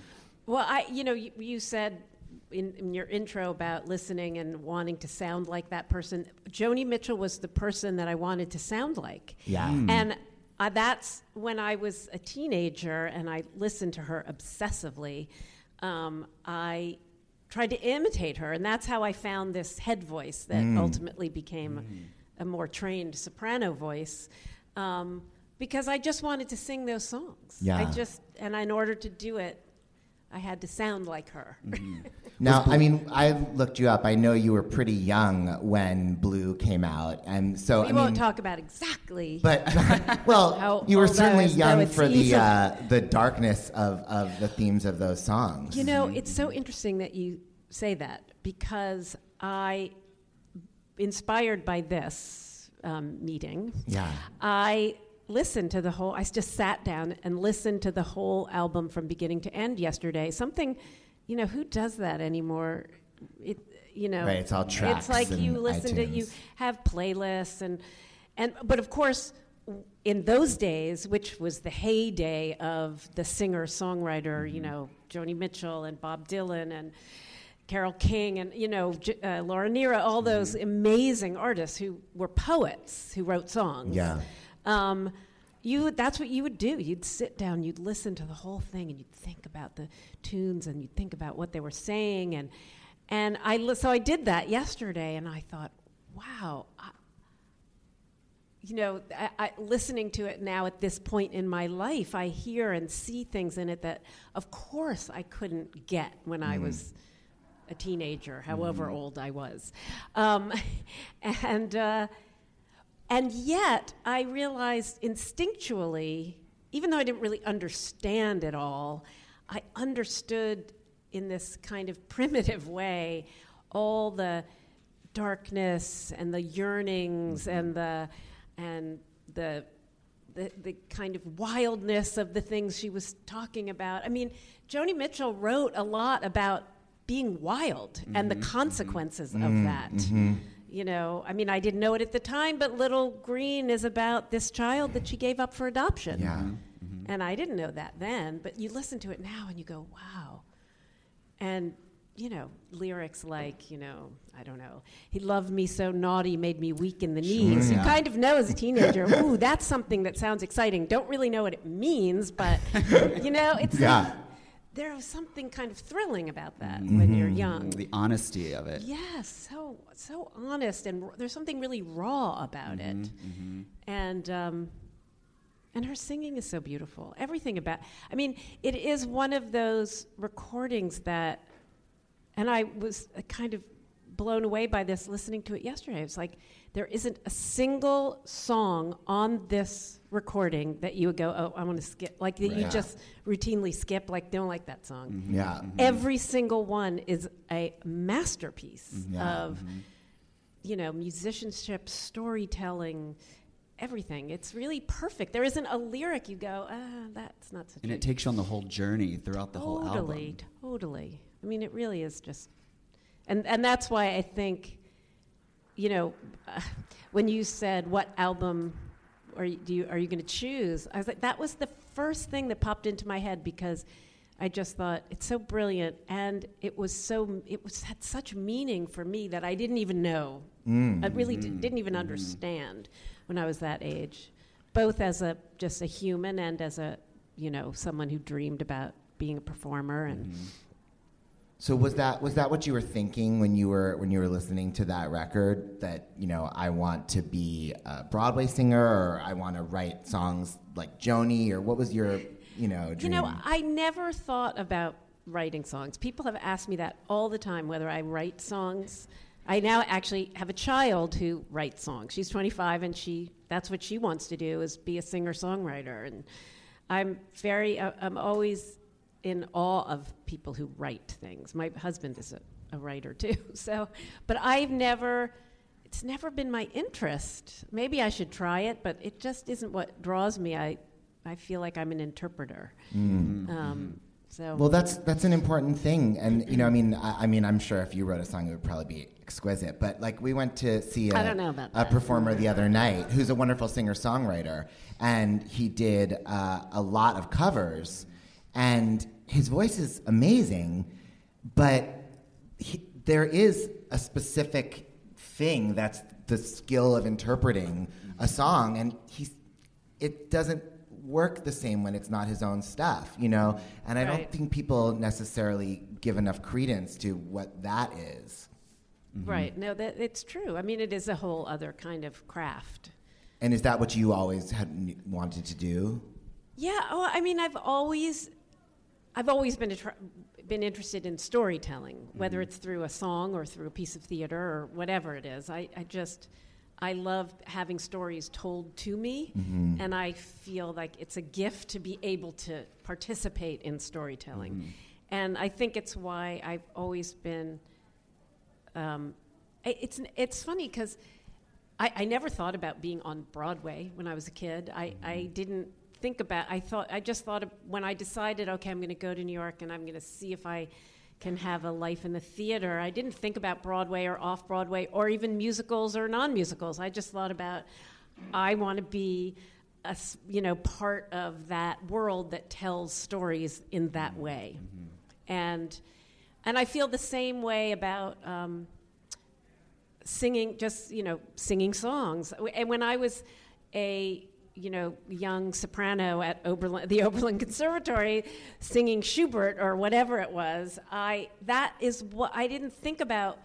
Well, I, you know, you, you said in, in your intro about listening and wanting to sound like that person. Joni Mitchell was the person that I wanted to sound like. Yeah. Mm. And uh, that's when I was a teenager and I listened to her obsessively. Um, I tried to imitate her, and that's how I found this head voice that Mm. ultimately became a more trained soprano voice. Um, because I just wanted to sing those songs. Yeah. I just, and in order to do it, I had to sound like her. Now, I mean, I looked you up. I know you were pretty young when Blue came out, and so we I won't mean, talk about exactly. but well, how you were certainly young for the uh, the darkness of, of the themes of those songs. You know, it's so interesting that you say that because I, inspired by this um, meeting, Yeah. I listened to the whole. I just sat down and listened to the whole album from beginning to end yesterday. Something, you know, who does that anymore? It, you know, Right, it's all tracks It's like you listen to you have playlists and and but of course in those days which was the heyday of the singer songwriter you know joni mitchell and bob dylan and carole king and you know J- uh, laura Nyro, all those amazing artists who were poets who wrote songs Yeah. um, you that's what you would do you'd sit down you'd listen to the whole thing and you'd think about the tunes and you'd think about what they were saying and and I li- so I did that yesterday and I thought wow I, you know I, I, listening to it now at this point in my life I hear and see things in it that of course I couldn't get when I Mm. was a teenager however Mhm. old I was um, and uh, and yet, I realized instinctually, even though I didn't really understand it all, I understood in this kind of primitive way all the darkness and the yearnings and the and the the, the kind of wildness of the things she was talking about. I mean, Joni Mitchell wrote a lot about being wild and the consequences of Mm, that. mhm. You know, I mean, I didn't know it at the time, but Little Green is about this child that she gave up for adoption. Yeah. Mm-hmm. Mm-hmm. And I didn't know that then, but you listen to it now and you go, wow. And, you know, lyrics like, you know, I don't know, he loved me so naughty, made me weak in the knees. Sure. You kind of know as a teenager, ooh, that's something that sounds exciting. Don't really know what it means, but, you know, it's Yeah. like, there was something kind of thrilling about that when you're young. The honesty of it. Yes, so so honest, and r- there's something really raw about it. Mhm. And um, and her singing is so beautiful. Everything about. I mean, it is one of those recordings that and I was uh, kind of blown away by this listening to it yesterday. It's like there isn't a single song on this recording that you would go, oh, I want to skip, like that you Right. just routinely skip, like don't like that song. Mm-hmm. Yeah. Every single one is a masterpiece Mm-hmm. Of, you know, musicianship, storytelling, everything. It's really perfect. There isn't a lyric you go, ah, that's not such And a it takes you on the whole journey throughout the whole album. totally, totally. I mean, it really is just, and and that's why I think, you know, uh, when you said what album are you, do you are you going to choose, I was like, that was the first thing that popped into my head because. I just thought it's so brilliant, and it was so it was had such meaning for me that I didn't even know. Mm. I really di- mm-hmm. didn't even mm-hmm. understand when I was that age, both as a just a human and as a you know someone who dreamed about being a performer and mm-hmm. So was that was that what you were thinking when you were when you were listening to that record that you know I want to be a Broadway singer or I want to write songs like Joni or what was your you know You know, I never thought about writing songs. People have asked me that all the time whether I write songs. I now actually have a child who writes songs. She's 25 and she that's what she wants to do is be a singer-songwriter and I'm very uh, I'm always in awe of people who write things. My husband is a, a writer too. So, but I've never it's never been my interest. Maybe I should try it, but it just isn't what draws me. I I feel like I'm an interpreter. Um, so Well, that's that's an important thing, and you know, I mean, I, I mean, I'm sure if you wrote a song, it would probably be exquisite. But like, we went to see a, I don't know about a that. performer the other night who's a wonderful singer songwriter, and he did uh, a lot of covers, and his voice is amazing, but he, there is a specific thing that's the skill of interpreting a song, and he's it doesn't work the same when it's not his own stuff, you know? And I don't think people necessarily give enough credence to what that is. Mm-hmm. right. No, that it's true. I mean, it is a whole other kind of craft. And is that what you always had wanted to do? Yeah, well, I mean, I've always, I've always been attra- been interested in storytelling, whether mm-hmm. it's through a song or through a piece of theater or whatever it is. I, I just, I love having stories told to me, mm-hmm. and I feel like it's a gift to be able to participate in storytelling. Mm-hmm. And I think it's why I've always been. Um, it's it's funny because I, I never thought about being on Broadway when I was a kid. I, I didn't think about. I thought I just thought of, when I decided, okay, I'm going to go to New York and I'm going to see if I can have a life in the theater. I didn't think about Broadway or off Broadway or even musicals or non-musicals. I just thought about I want to be a you know part of that world that tells stories in that way, and and I feel the same way about. Um, singing just you know singing songs and when i was a you know young soprano at Oberlin, the oberlin conservatory singing schubert or whatever it was i that is what i didn't think about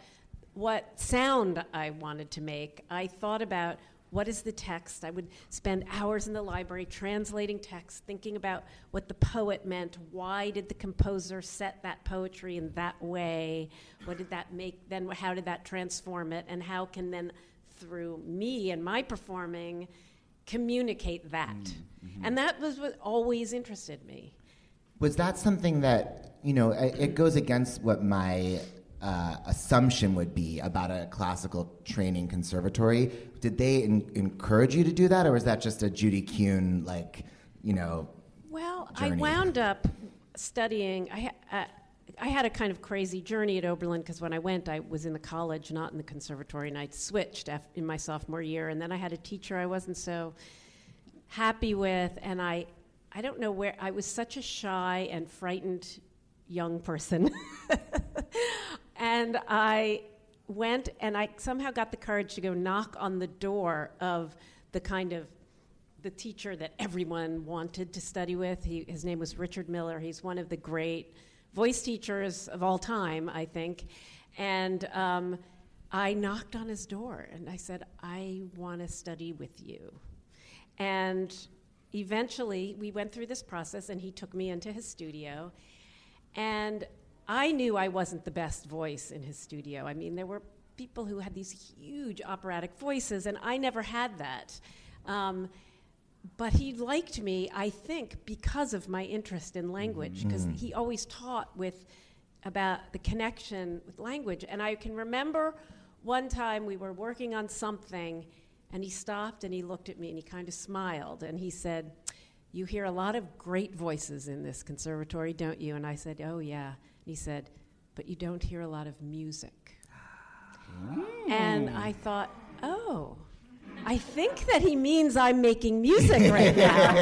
what sound i wanted to make. I thought about what is the text. I would spend hours in the library translating text thinking about what the poet meant. Why did the composer set that poetry in that way? What did that make then how did that transform it? And how can then through me and my performing communicate that and that was what always interested me Was that something that, you know, it, it goes against what my uh, assumption would be about a classical training conservatory? Did they en- encourage you to do that, or was that just a Judy Kuhn, like, you know, Well, journey. I wound up studying. I, uh, I had a kind of crazy journey at Oberlin because when I went, I was in the college, not in the conservatory, and I switched in my sophomore year. And then I had a teacher I wasn't so happy with, and I, I don't know where I was such a shy and frightened young person, and I went and I somehow got the courage to go knock on the door of the kind of the teacher that everyone wanted to study with. He, his name was Richard Miller. He's one of the great voice teachers of all time, I think. And um, I knocked on his door and I said, I want to study with you. And eventually, we went through this process, and he took me into his studio. And I knew I wasn't the best voice in his studio. I mean, there were people who had these huge operatic voices, and I never had that. Um, but he liked me, I think, because of my interest in language, because mm-hmm. he always taught with about the connection with language. And I can remember one time we were working on something, and he stopped and he looked at me and he kind of smiled and he said, You hear a lot of great voices in this conservatory, don't you? And I said, Oh, yeah. And he said, But you don't hear a lot of music. Ah. And mm. I thought, Oh. I think that he means I'm making music right now.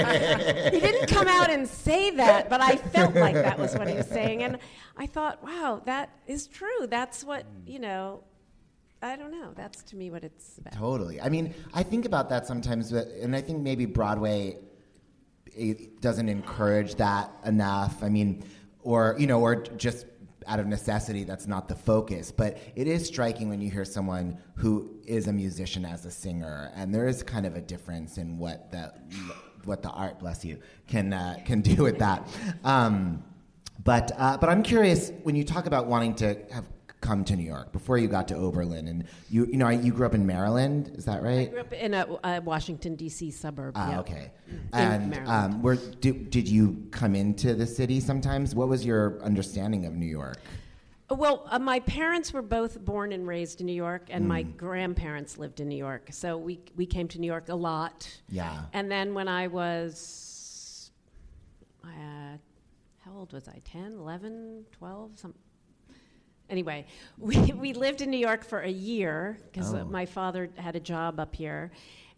he didn't come out and say that, but I felt like that was what he was saying. And I thought, wow, that is true. That's what, you know, I don't know. That's to me what it's about. Totally. I mean, I think about that sometimes, and I think maybe Broadway doesn't encourage that enough. I mean, or you know, or just out of necessity, that's not the focus. But it is striking when you hear someone who is a musician as a singer, and there is kind of a difference in what the what the art, bless you, can uh, can do with that. Um, but uh, but I'm curious when you talk about wanting to have come to New York before you got to Oberlin, and you you know you grew up in Maryland, is that right? I grew up in a, a Washington D.C. suburb. Ah, yeah. okay. And um, where did, did you come into the city sometimes? What was your understanding of New York? Well, uh, my parents were both born and raised in New York, and my Mm. grandparents lived in New York. So we we came to New York a lot. Yeah. And then when I was, uh, how old was I? 10, 11, 12? Some, anyway, we, we lived in New York for a year because Oh. my father had a job up here.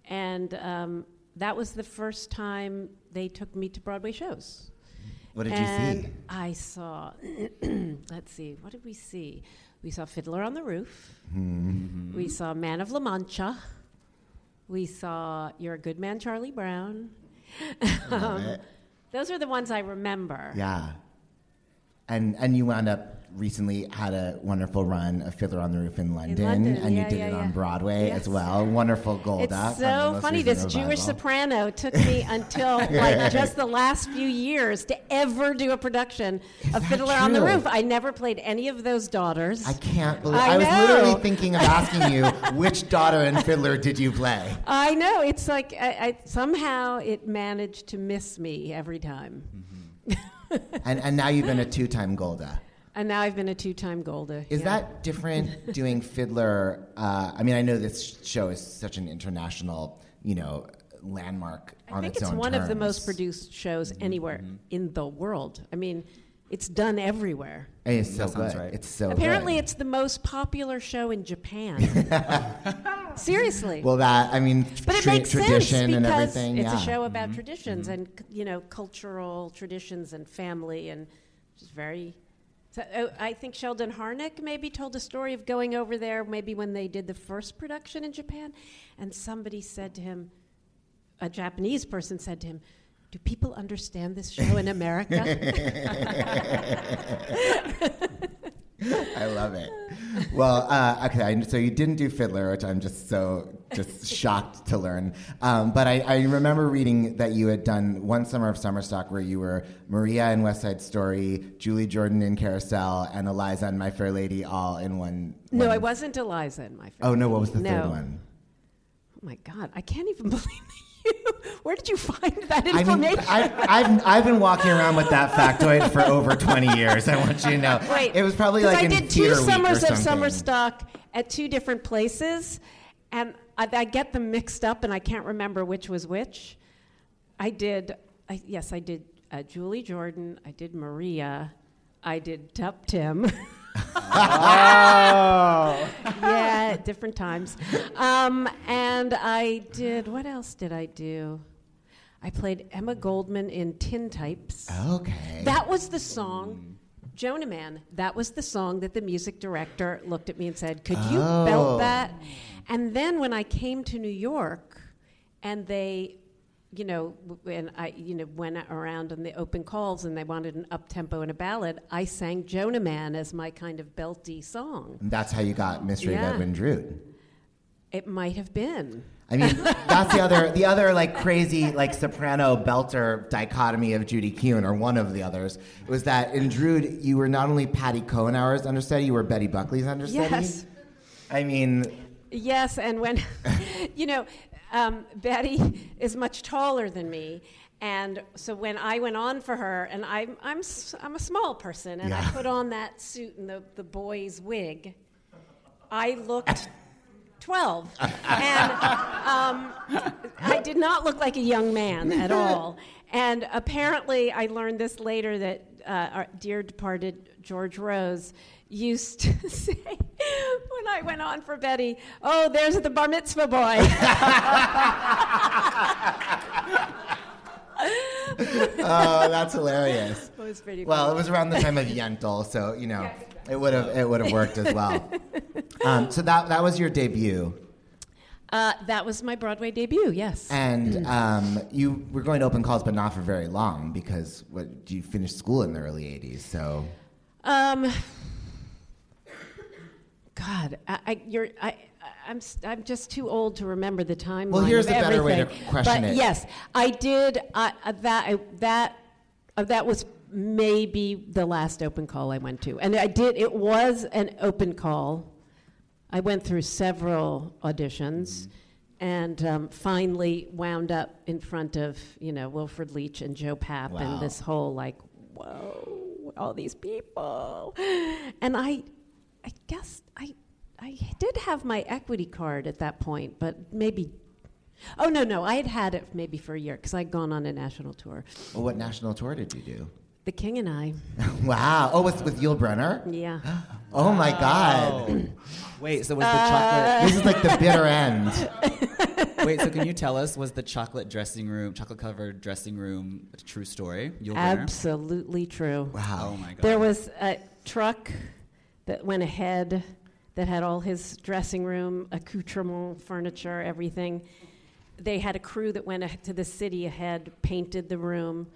And um, that was the first time they took me to Broadway shows. What did you see? I saw, let's see, what did we see? We saw Fiddler on the Roof. Mhm. We saw Man of La Mancha. We saw You're a Good Man, Charlie Brown. It. Those are the ones I remember. Yeah. And and you wound up recently had a wonderful run of Fiddler on the Roof in London, London, and yeah, you did yeah, it on. Broadway Yes. as well. Wonderful Golde. It's so funny. This Jewish soprano took me until like just the last few years to ever do a production of Fiddler on the? Roof. I never played any of those daughters. I can't believe I I, was literally thinking of asking you which daughter in Fiddler did you play? I know. It's like I, I, somehow it managed to miss me every time. Mm-hmm. And and now you've been a two time Golde. And now I've been a two-time Golde. Is yeah. that different doing Fiddler? Uh, I mean, I know this show is such an international, you know, landmark I on think its, it's own one of the most produced shows anywhere in the world. I mean, it's done everywhere. It's so That sounds good. right. It's so Apparently, good. it's the most popular show in Japan. Seriously. Well, that I mean, but it tra- makes sense tradition because and everything. it's yeah. a show about traditions and you know cultural traditions and family and just very. So, uh, I think Sheldon Harnick maybe told a story of going over there maybe when they did the first production in Japan, and somebody said to him, a Japanese person said to him, "Do people understand this show in America?" I love it. Well, uh, okay. So you didn't do Fiddler, which I'm just so just shocked to learn. Um, but I, I remember reading that you had done one summer of summer stock where you were Maria in West Side Story, Julie Jordan in Carousel, and Eliza in My Fair Lady all in one. no, one- I wasn't Eliza in my. Fair. Oh no! What was the no. third one? Oh my God! I can't even believe you. Where did you find that I information? mean, I, I've, I've been walking around with that factoid for over 20 years. I want you to know. It was probably like I in did two Theater Week or summers of summer stock at two different places, and I, I get them mixed up, and I can't remember which was which. I did, I, yes, I did uh, Julie Jordan. I did Maria. I did Tuptim. yeah, different times. Um, and I did, what else did I do? I played Emma Goldman in Tintypes. Okay. That was the song, Jonah Man. That was the song that the music director looked at me and said, Could you Oh. belt that? And then when I came to New York and they, you know, w- and I, you know, went around on the open calls and they wanted an up tempo and a ballad, I sang Jonah Man as my kind of belty song. And that's how you got Mystery Yeah. of Edwin Drood. It might have been. I mean, that's the other the other like crazy like soprano belter dichotomy of Judy Kuhn, or one of the others, was that in Drood you were not only Patti Cohenour's understudy, you were Betty Buckley's understudy. Yes. I mean, Yes, and when, you know, um, Betty is much taller than me. And so when I went on for her, and I'm, I'm, I'm a small person, and I put on that suit and the, the boy's wig, I looked 12. and um, I did not look like a young man at all. And apparently, I learned this later that uh, our dear departed George Rose used to say when I went on for Betty, "Oh, there's the bar mitzvah boy." oh, that's hilarious. It was pretty Well, it was around the time of Yentl, so you know it would have it would have worked as well. Um, so that that was your debut, Uh, that was my Broadway debut. Yes. and um, you were going to open calls, but not for very long because what you finished school in the early '80s. So Um, God, I, I, you're, I, I'm, I'm just too old to remember the timeline. Well, here's a better way to question but it. Yes, I did. Uh, that I, that uh, that was maybe the last open call I went to, and I did. It was an open call. I went through several auditions. And um, finally wound up in front of you know Wilford Leach and Joe Papp Wow. and this whole like whoa all these people and i i guess i i did have my equity card at that point but maybe oh no no i had had it maybe for a year because i'd gone on a national tour well, what national tour did you do? the king and i wow! Oh, with with Yul Brynner. yeah Oh my God! Wait, so was the Uh, chocolate? This is like the bitter end. Wait, so can you tell us was the chocolate dressing room, chocolate covered dressing room, a true story? Yul Brynner? absolutely true Wow. Oh my god. there was a truck that went ahead that had all his dressing room accoutrement furniture everything they had a crew that went to the city ahead painted the room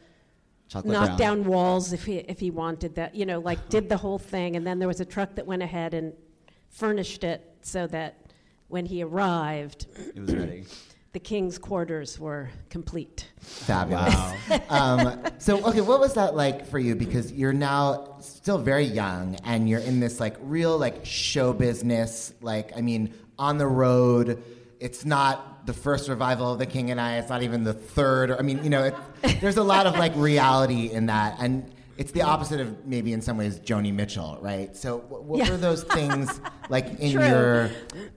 chocolate knocked brown. down walls if he if he wanted that. You know, like did the whole thing, and then there was a truck that went ahead and furnished it so that when he arrived, It was ready. the king's quarters were complete. Fabulous. um, so, okay, what was that like for you? Because you're now still very young, and you're in this like real like show business. Like, I mean, on the road. It's not the first revival of The King and I. It's not even the third. Or, I mean, you know, it, there's a lot of like reality in that, and it's the opposite of maybe in some ways Joni Mitchell, right? So, what, what Yeah. were those things like in True. your,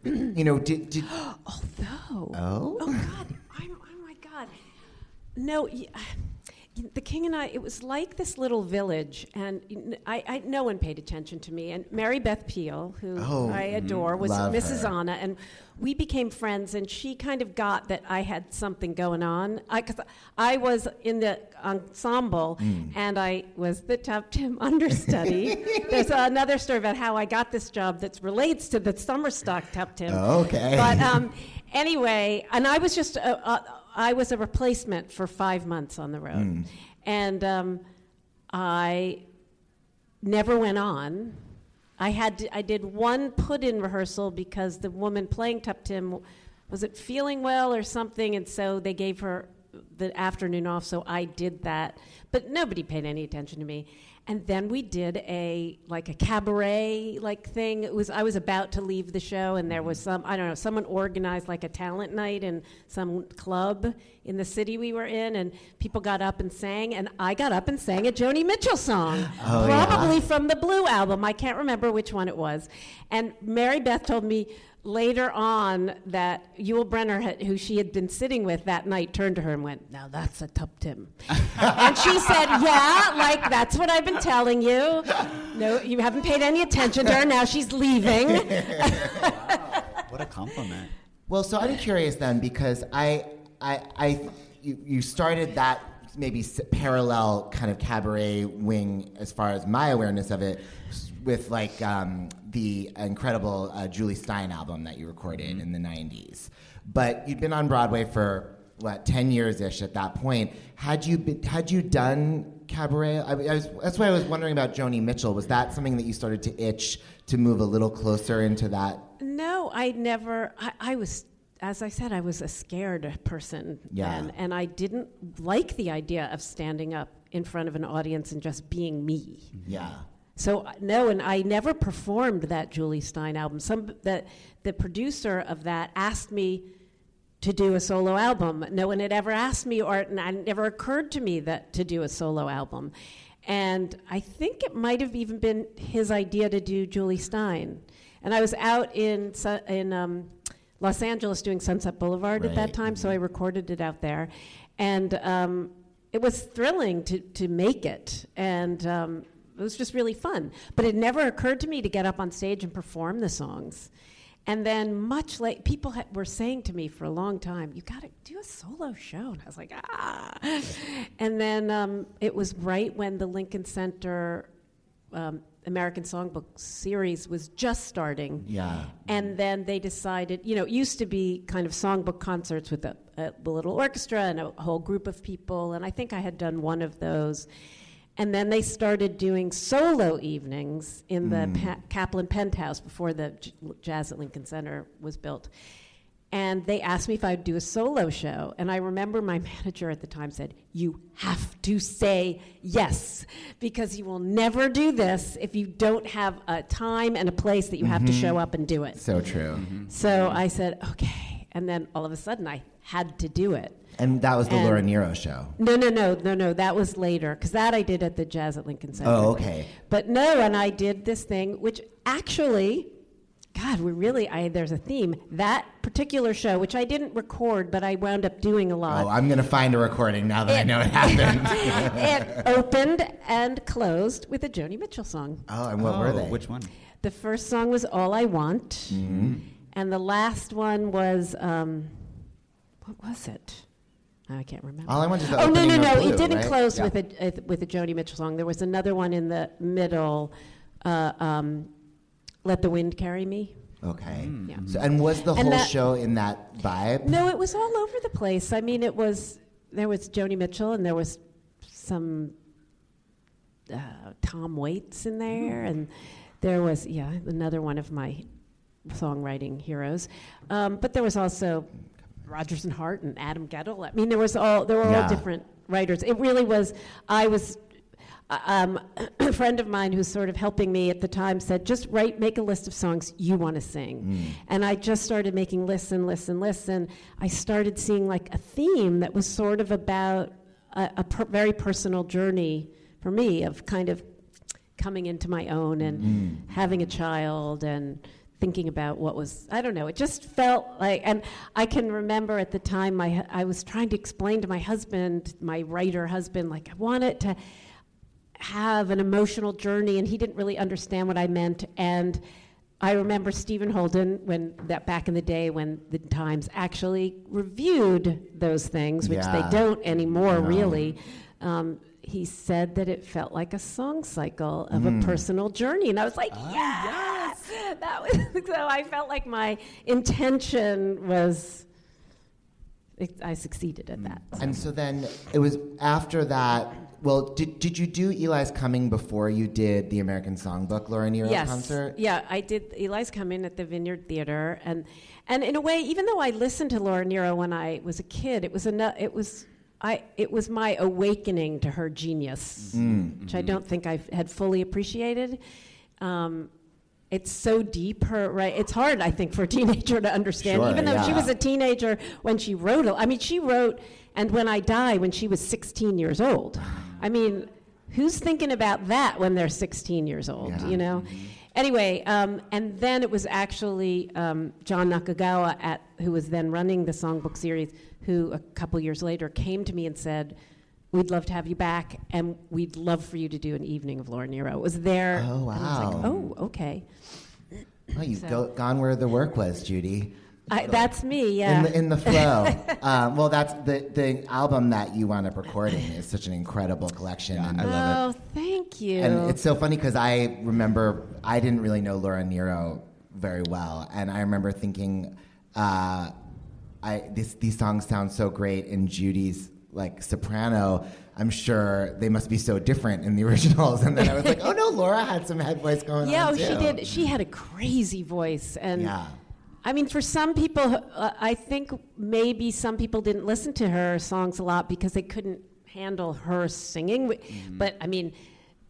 you know, did, did Although, oh, oh God, I'm, oh my God, no. y- the king and I, it was like this little village, and I, no one paid attention to me. And Mary Beth Peil, who Oh, I mm-hmm. adore, was Mrs. her. Anna, and we became friends. And she kind of got that I had something going on. I, cause I was in the ensemble, Mm. and I was the Tuptim understudy. There's another story about how I got this job that relates to the summer stock Tuptim. Okay. But um, anyway, and I was just a, a, I was a replacement for five months on the road, and um, I never went on. I had to, I did one put-in rehearsal because the woman playing Tuptim was it feeling well or something, and so they gave her the afternoon off. So I did that, but nobody paid any attention to me. And then we did a like a cabaret like thing. It was I was about to leave the show, and there was mm-hmm. some I don't know someone organized like a talent night in some club in the city we were in, and people got up and sang, and I got up and sang a Joni Mitchell song, Oh, yeah. probably from the Blue album. I can't remember which one it was. And Mary Beth told me later on that Yul Brynner, had, who she had been sitting with that night, turned to her and went, "Now that's a Tuptim," and she said, "Yeah, like that's what I've been telling you. No, you haven't paid any attention to her. Now she's leaving." What a compliment. Well, so I'm curious then because I, I, I, you, you started that maybe parallel kind of cabaret wing as far as my awareness of it with like um, the incredible uh, Jule Styne album that you recorded in the '90s. But you'd been on Broadway for what ten years ish at that point. Had you been, had you done cabaret? I, I was, that's why I was wondering about Joni Mitchell. Was that something that you started to itch to move a little closer into that? No, I never. I, I was, as I said, I was a scared person Yeah. then, and I didn't like the idea of standing up in front of an audience and just being me. Yeah. So uh, no, and I never performed that Jule Styne album. Some the the producer of that asked me to do a solo album. No one had ever asked me, or and it never occurred to me that to do a solo album. And I think it might have even been his idea to do Jule Styne. And I was out in in um, Los Angeles doing Sunset Boulevard at that time, so I recorded it out there, and um, it was thrilling to to make it. And um, it was just really fun. But it never occurred to me to get up on stage and perform the songs. And then, much late, people ha- were saying to me for a long time, "You got to do a solo show." And I was like, "Ah!" And then um, it was right when the Lincoln Center um, American Songbook series was just starting. Yeah. And then they decided, you know, it used to be kind of songbook concerts with a, a little orchestra and a whole group of people. And I think I had done one of those. And then they started doing solo evenings in the mm. pa- Kaplan Penthouse before the J- Jazz at Lincoln Center was built. And they asked me if I'd do a solo show. And I remember my manager at the time said, You have to say yes, because you will never do this if you don't have a time and a place that you have to mm-hmm. show up and do it. So true. Mm-hmm. So I said, Okay. And then all of a sudden I had to do it. And that was the And- Laura Nyro show. No, no, no, no, no. That was later because that I did at the Jazz at Lincoln Center. Oh, okay. But no, and I did this thing, which actually, God, we really, I there's a theme. That particular show, which I didn't record, but I wound up doing a lot. Oh, I'm gonna find a recording now that I know it happened. it opened and closed with a Joni Mitchell song. oh, and what were Oh, they? Which one? The first song was "All I Want," Mm-hmm. and the last one was um, what was it? I can't remember. All I Want is the oh no no opening no! of Blue, it didn't right? close Yeah. with a uh, with a Joni Mitchell song. There was another one in the middle. Uh, um, "Let the Wind Carry Me." Okay. Yeah. So, and was the And whole that- show in that vibe? No, it was all over the place. I mean, it was there was Joni Mitchell and there was some uh, Tom Waits in there, and there was yeah another one of my songwriting heroes. Um, but there was also Rodgers and Hart and Adam Guettel. I mean, there was all there were Yeah. all different writers. It really was. I was. uh, Um, a friend of mine who's sort of helping me at the time said, just write, make a list of songs you want to sing. And I just started making lists and lists and lists, and I started seeing like a theme that was sort of about a, a per- very personal journey for me of kind of coming into my own and having a child and thinking about what was I don't know it just felt like and I can remember at the time my I was trying to explain to my husband my writer husband like I wanted to have an emotional journey and he didn't really understand what I meant. And I remember Stephen Holden when that back in the day when the Times actually reviewed those things which Yeah. they don't anymore really. Um, he said that it felt like a song cycle of Mm. a personal journey and I was like yes, that was so I felt like my intention was it, I succeeded at that And so then it was after that. Well, did, did you do Eli's Coming before you did the American Songbook Laura Nyro yes. concert? Yeah, I did. Eli's Coming at the Vineyard Theater, and and in a way, even though I listened to Laura Nyro when I was a kid, it was eno- it was I it was my awakening to her genius, Mm. which I don't think I had fully appreciated. Um, it's so deep. Her right. It's hard, I think, for a teenager to understand. Sure, even though she was a teenager when she wrote. it. I mean, she wrote "And When I Die" when she was 16 years old. I mean, who's thinking about that when they're 16 years old? Yeah. You know. Anyway, um, and then it was actually um, Jon Nakagawa, at, who was then running the songbook series, who a couple years later came to me and said, "We'd love to have you back, and we'd love for you to do an evening of Laura Nyro." It was there. Oh, and I was like, wow. oh, okay. Oh, you've So- go, gone where the work was, Judy. I, that's me. Yeah. In the, in the flow. um, well, that's the, the album that you wound up recording is such an incredible collection. and, I love oh, thank you. and it's so funny because I remember I didn't really know Laura Nyro very well, and I remember thinking, uh, I this these songs sound so great in Judy's like soprano. I'm sure they must be so different in the originals. And then I was like, oh no, Laura had some head voice going Yeah, on oh, she did. She had a crazy voice, and Yeah. I mean, for some people, uh, I think maybe some people didn't listen to her songs a lot because they couldn't handle her singing. Mm-hmm. But I mean,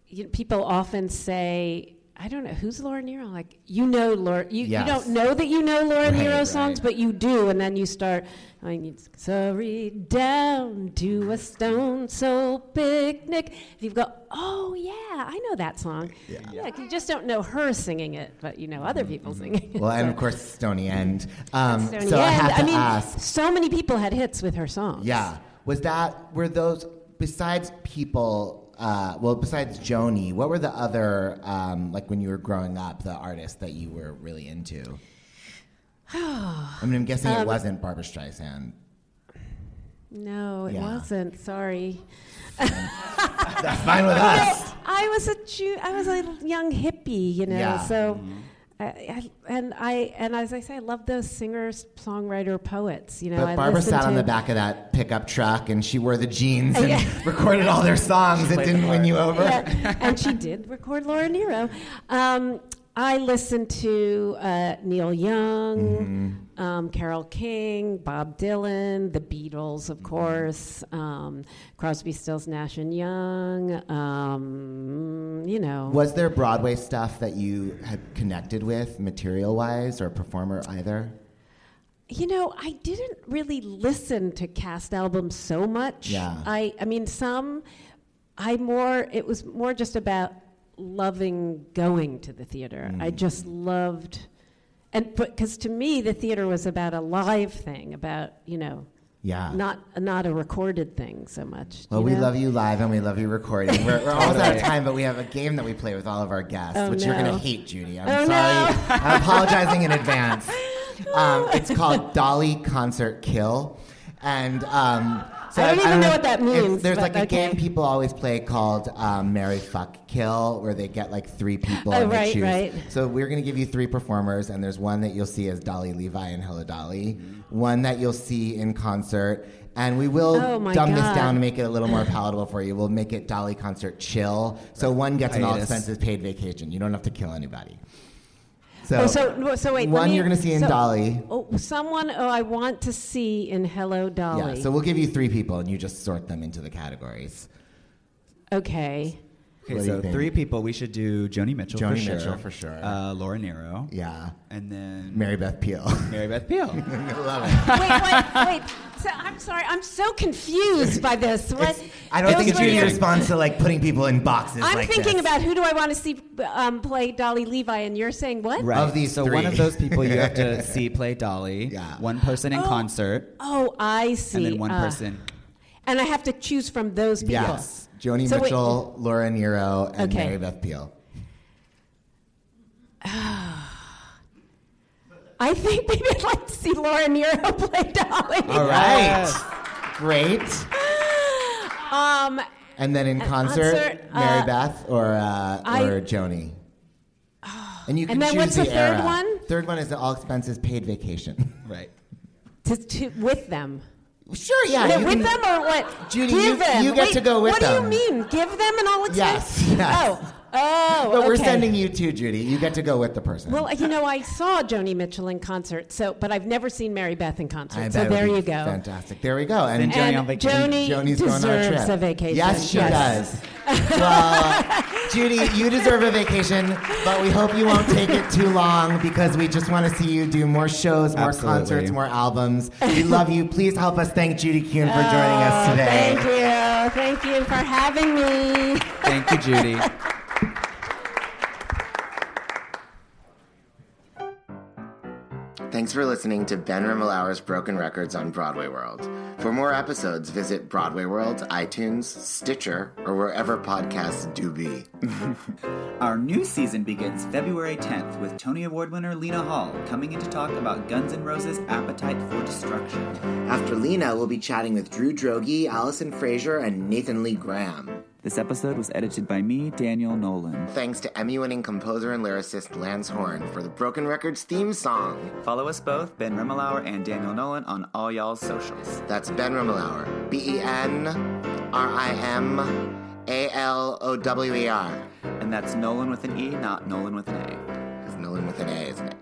you people often say. I don't know who's Laura Nyro. Like you know, Laura. You, Yes. you don't know that you know Laura Right, Nero right. songs, but you do, and then you start. I mean, sorry, down to a stone soul picnic. You've got, oh yeah, I know that song. Yeah, 'cause you just don't know her singing it, but you know other people singing it. Well, and of course, Stony End. Um, Stony so I have to mean, ask. so many people had hits with her songs. Yeah. Was that were those besides people? Uh, well, besides Joni, what were the other um, like when you were growing up, the artists that you were really into? I mean, I'm guessing it Um, wasn't Barbra Streisand. No, it Yeah. wasn't. Sorry. That's fine with us. I was a Jew, I was a young hippie, you know. Yeah. So, I, I, and I and as I say, I love those singers, songwriter, poets. You know, But Barbra listen sat on to- the back of that pickup truck and she wore the jeans and Yeah. recorded all their songs. It didn't win you over. Yeah, and she did record Laura Nyro. Um, I listened to uh, Neil Young, um, Carole King, Bob Dylan, the Beatles, of course, um, Crosby, Stills, Nash and Young. Um, you know, Was there Broadway stuff that you had connected with, material wise or performer either? You know, I didn't really listen to cast albums so much. Yeah. I, I mean, some, I more, it was more just about loving going to the theater. I Mm. just loved, and because to me, the theater was about a live thing, about, you know, Yeah. not, not a recorded thing so much. Well, we know? love you live and we love you recording. We're, we're almost out of time, but we have a game that we play with all of our guests, Oh, which you're going to hate, Judy. I'm Oh, sorry. no. I'm apologizing in advance. Um, it's called Dolly Concert Kill. And um, so I don't even know if- what that means, There's but like a game people always play called um, Marry, Fuck, Kill, where they get like three people Oh, and they right, choose. right. So we're going to give you three performers, and there's one that you'll see as Dolly Levi and Hello Dolly, one that you'll see in concert, and we will Oh, my dumb this down to make it a little more palatable for you. We'll make it Dolly Concert Chill, so one gets an all expenses paid vacation. You don't have to kill anybody. So, Oh, so, so wait. one me- you're going to see in so- Dolly. Oh, someone oh, I want to see in Hello Dolly. Yeah, so we'll give you three people, and you just sort them into the categories. okay. Okay, What so three people. We should do Joni Mitchell for Joni sure. Mitchell for sure. Uh, Laura Nyro. Yeah, And then Mary Beth Peil. Mary Beth Peil. Love it. wait, wait, wait. So, I'm sorry. I'm so confused by this. What? I don't think it's were your- response to like putting people in boxes. I'm like thinking this. about who do I want to see um, play Dolly Levi, and you're saying what? Right. Of these so three. one of those people you have to see play Dolly. Yeah. One person in Oh. concert, Oh, I see. and then one Uh, person. And I have to choose from those people. Yes. Joni So wait- Mitchell, Laura Nyro, and Okay. Mary Beth Peil. I think maybe I'd like to see Laura Nyro play Dolly. All right. Great. Um, And then in At concert, concert, Mary uh, Beth or uh, I- or Joni. And you can And then choose what's the third era. one? Third one is the all expenses paid vacation. Right. to, to, with them. Sure, yeah. No, you with can- them or what? Judy, Give you- them. you get Wait, to go with what them. What do you mean? Give them an all Yes, expense? yes. Oh, oh. But we're sending you too, Judy. You get to go with the person. Well, you know, I saw Joni Mitchell in concert, so but I've never seen Mary Beth in concert. I so bet it would there be you go. Fantastic. There we go. And, Send Joni on vacation. Joni Joni's going on a deserves trip. a vacation. Yes, she Yes. does. well, Judy, you deserve a vacation, but we hope you won't take it too long because we just want to see you do more shows, more Absolutely. concerts, more albums. We love you. Please help us thank Judy Kuhn for joining us Oh, today. Thank you. Thank you for having me. Thank you, Judy. Thanks for listening to Ben Rimalower's Broken Records on Broadway World. For more episodes, visit Broadway World, iTunes, Stitcher, or wherever podcasts do be. Our new season begins February 10th with Tony Award winner Lena Hall coming in to talk about Guns N' Roses' Appetite for Destruction. After Lena, we'll be chatting with Drew Droege, Alison Fraser, and Nathan Lee Graham. This episode was edited by me, Daniel Nolen. Thanks to Emmy winning composer and lyricist Lance Horne for the Broken Records theme song. Follow us both, Ben Rimalower and Daniel Nolen, on all y'all's socials. That's Ben Rimalower. B E N R I M A L O W E R. And that's Nolen with an E, not Nolan with an A. Because Nolan with an A, isn't it?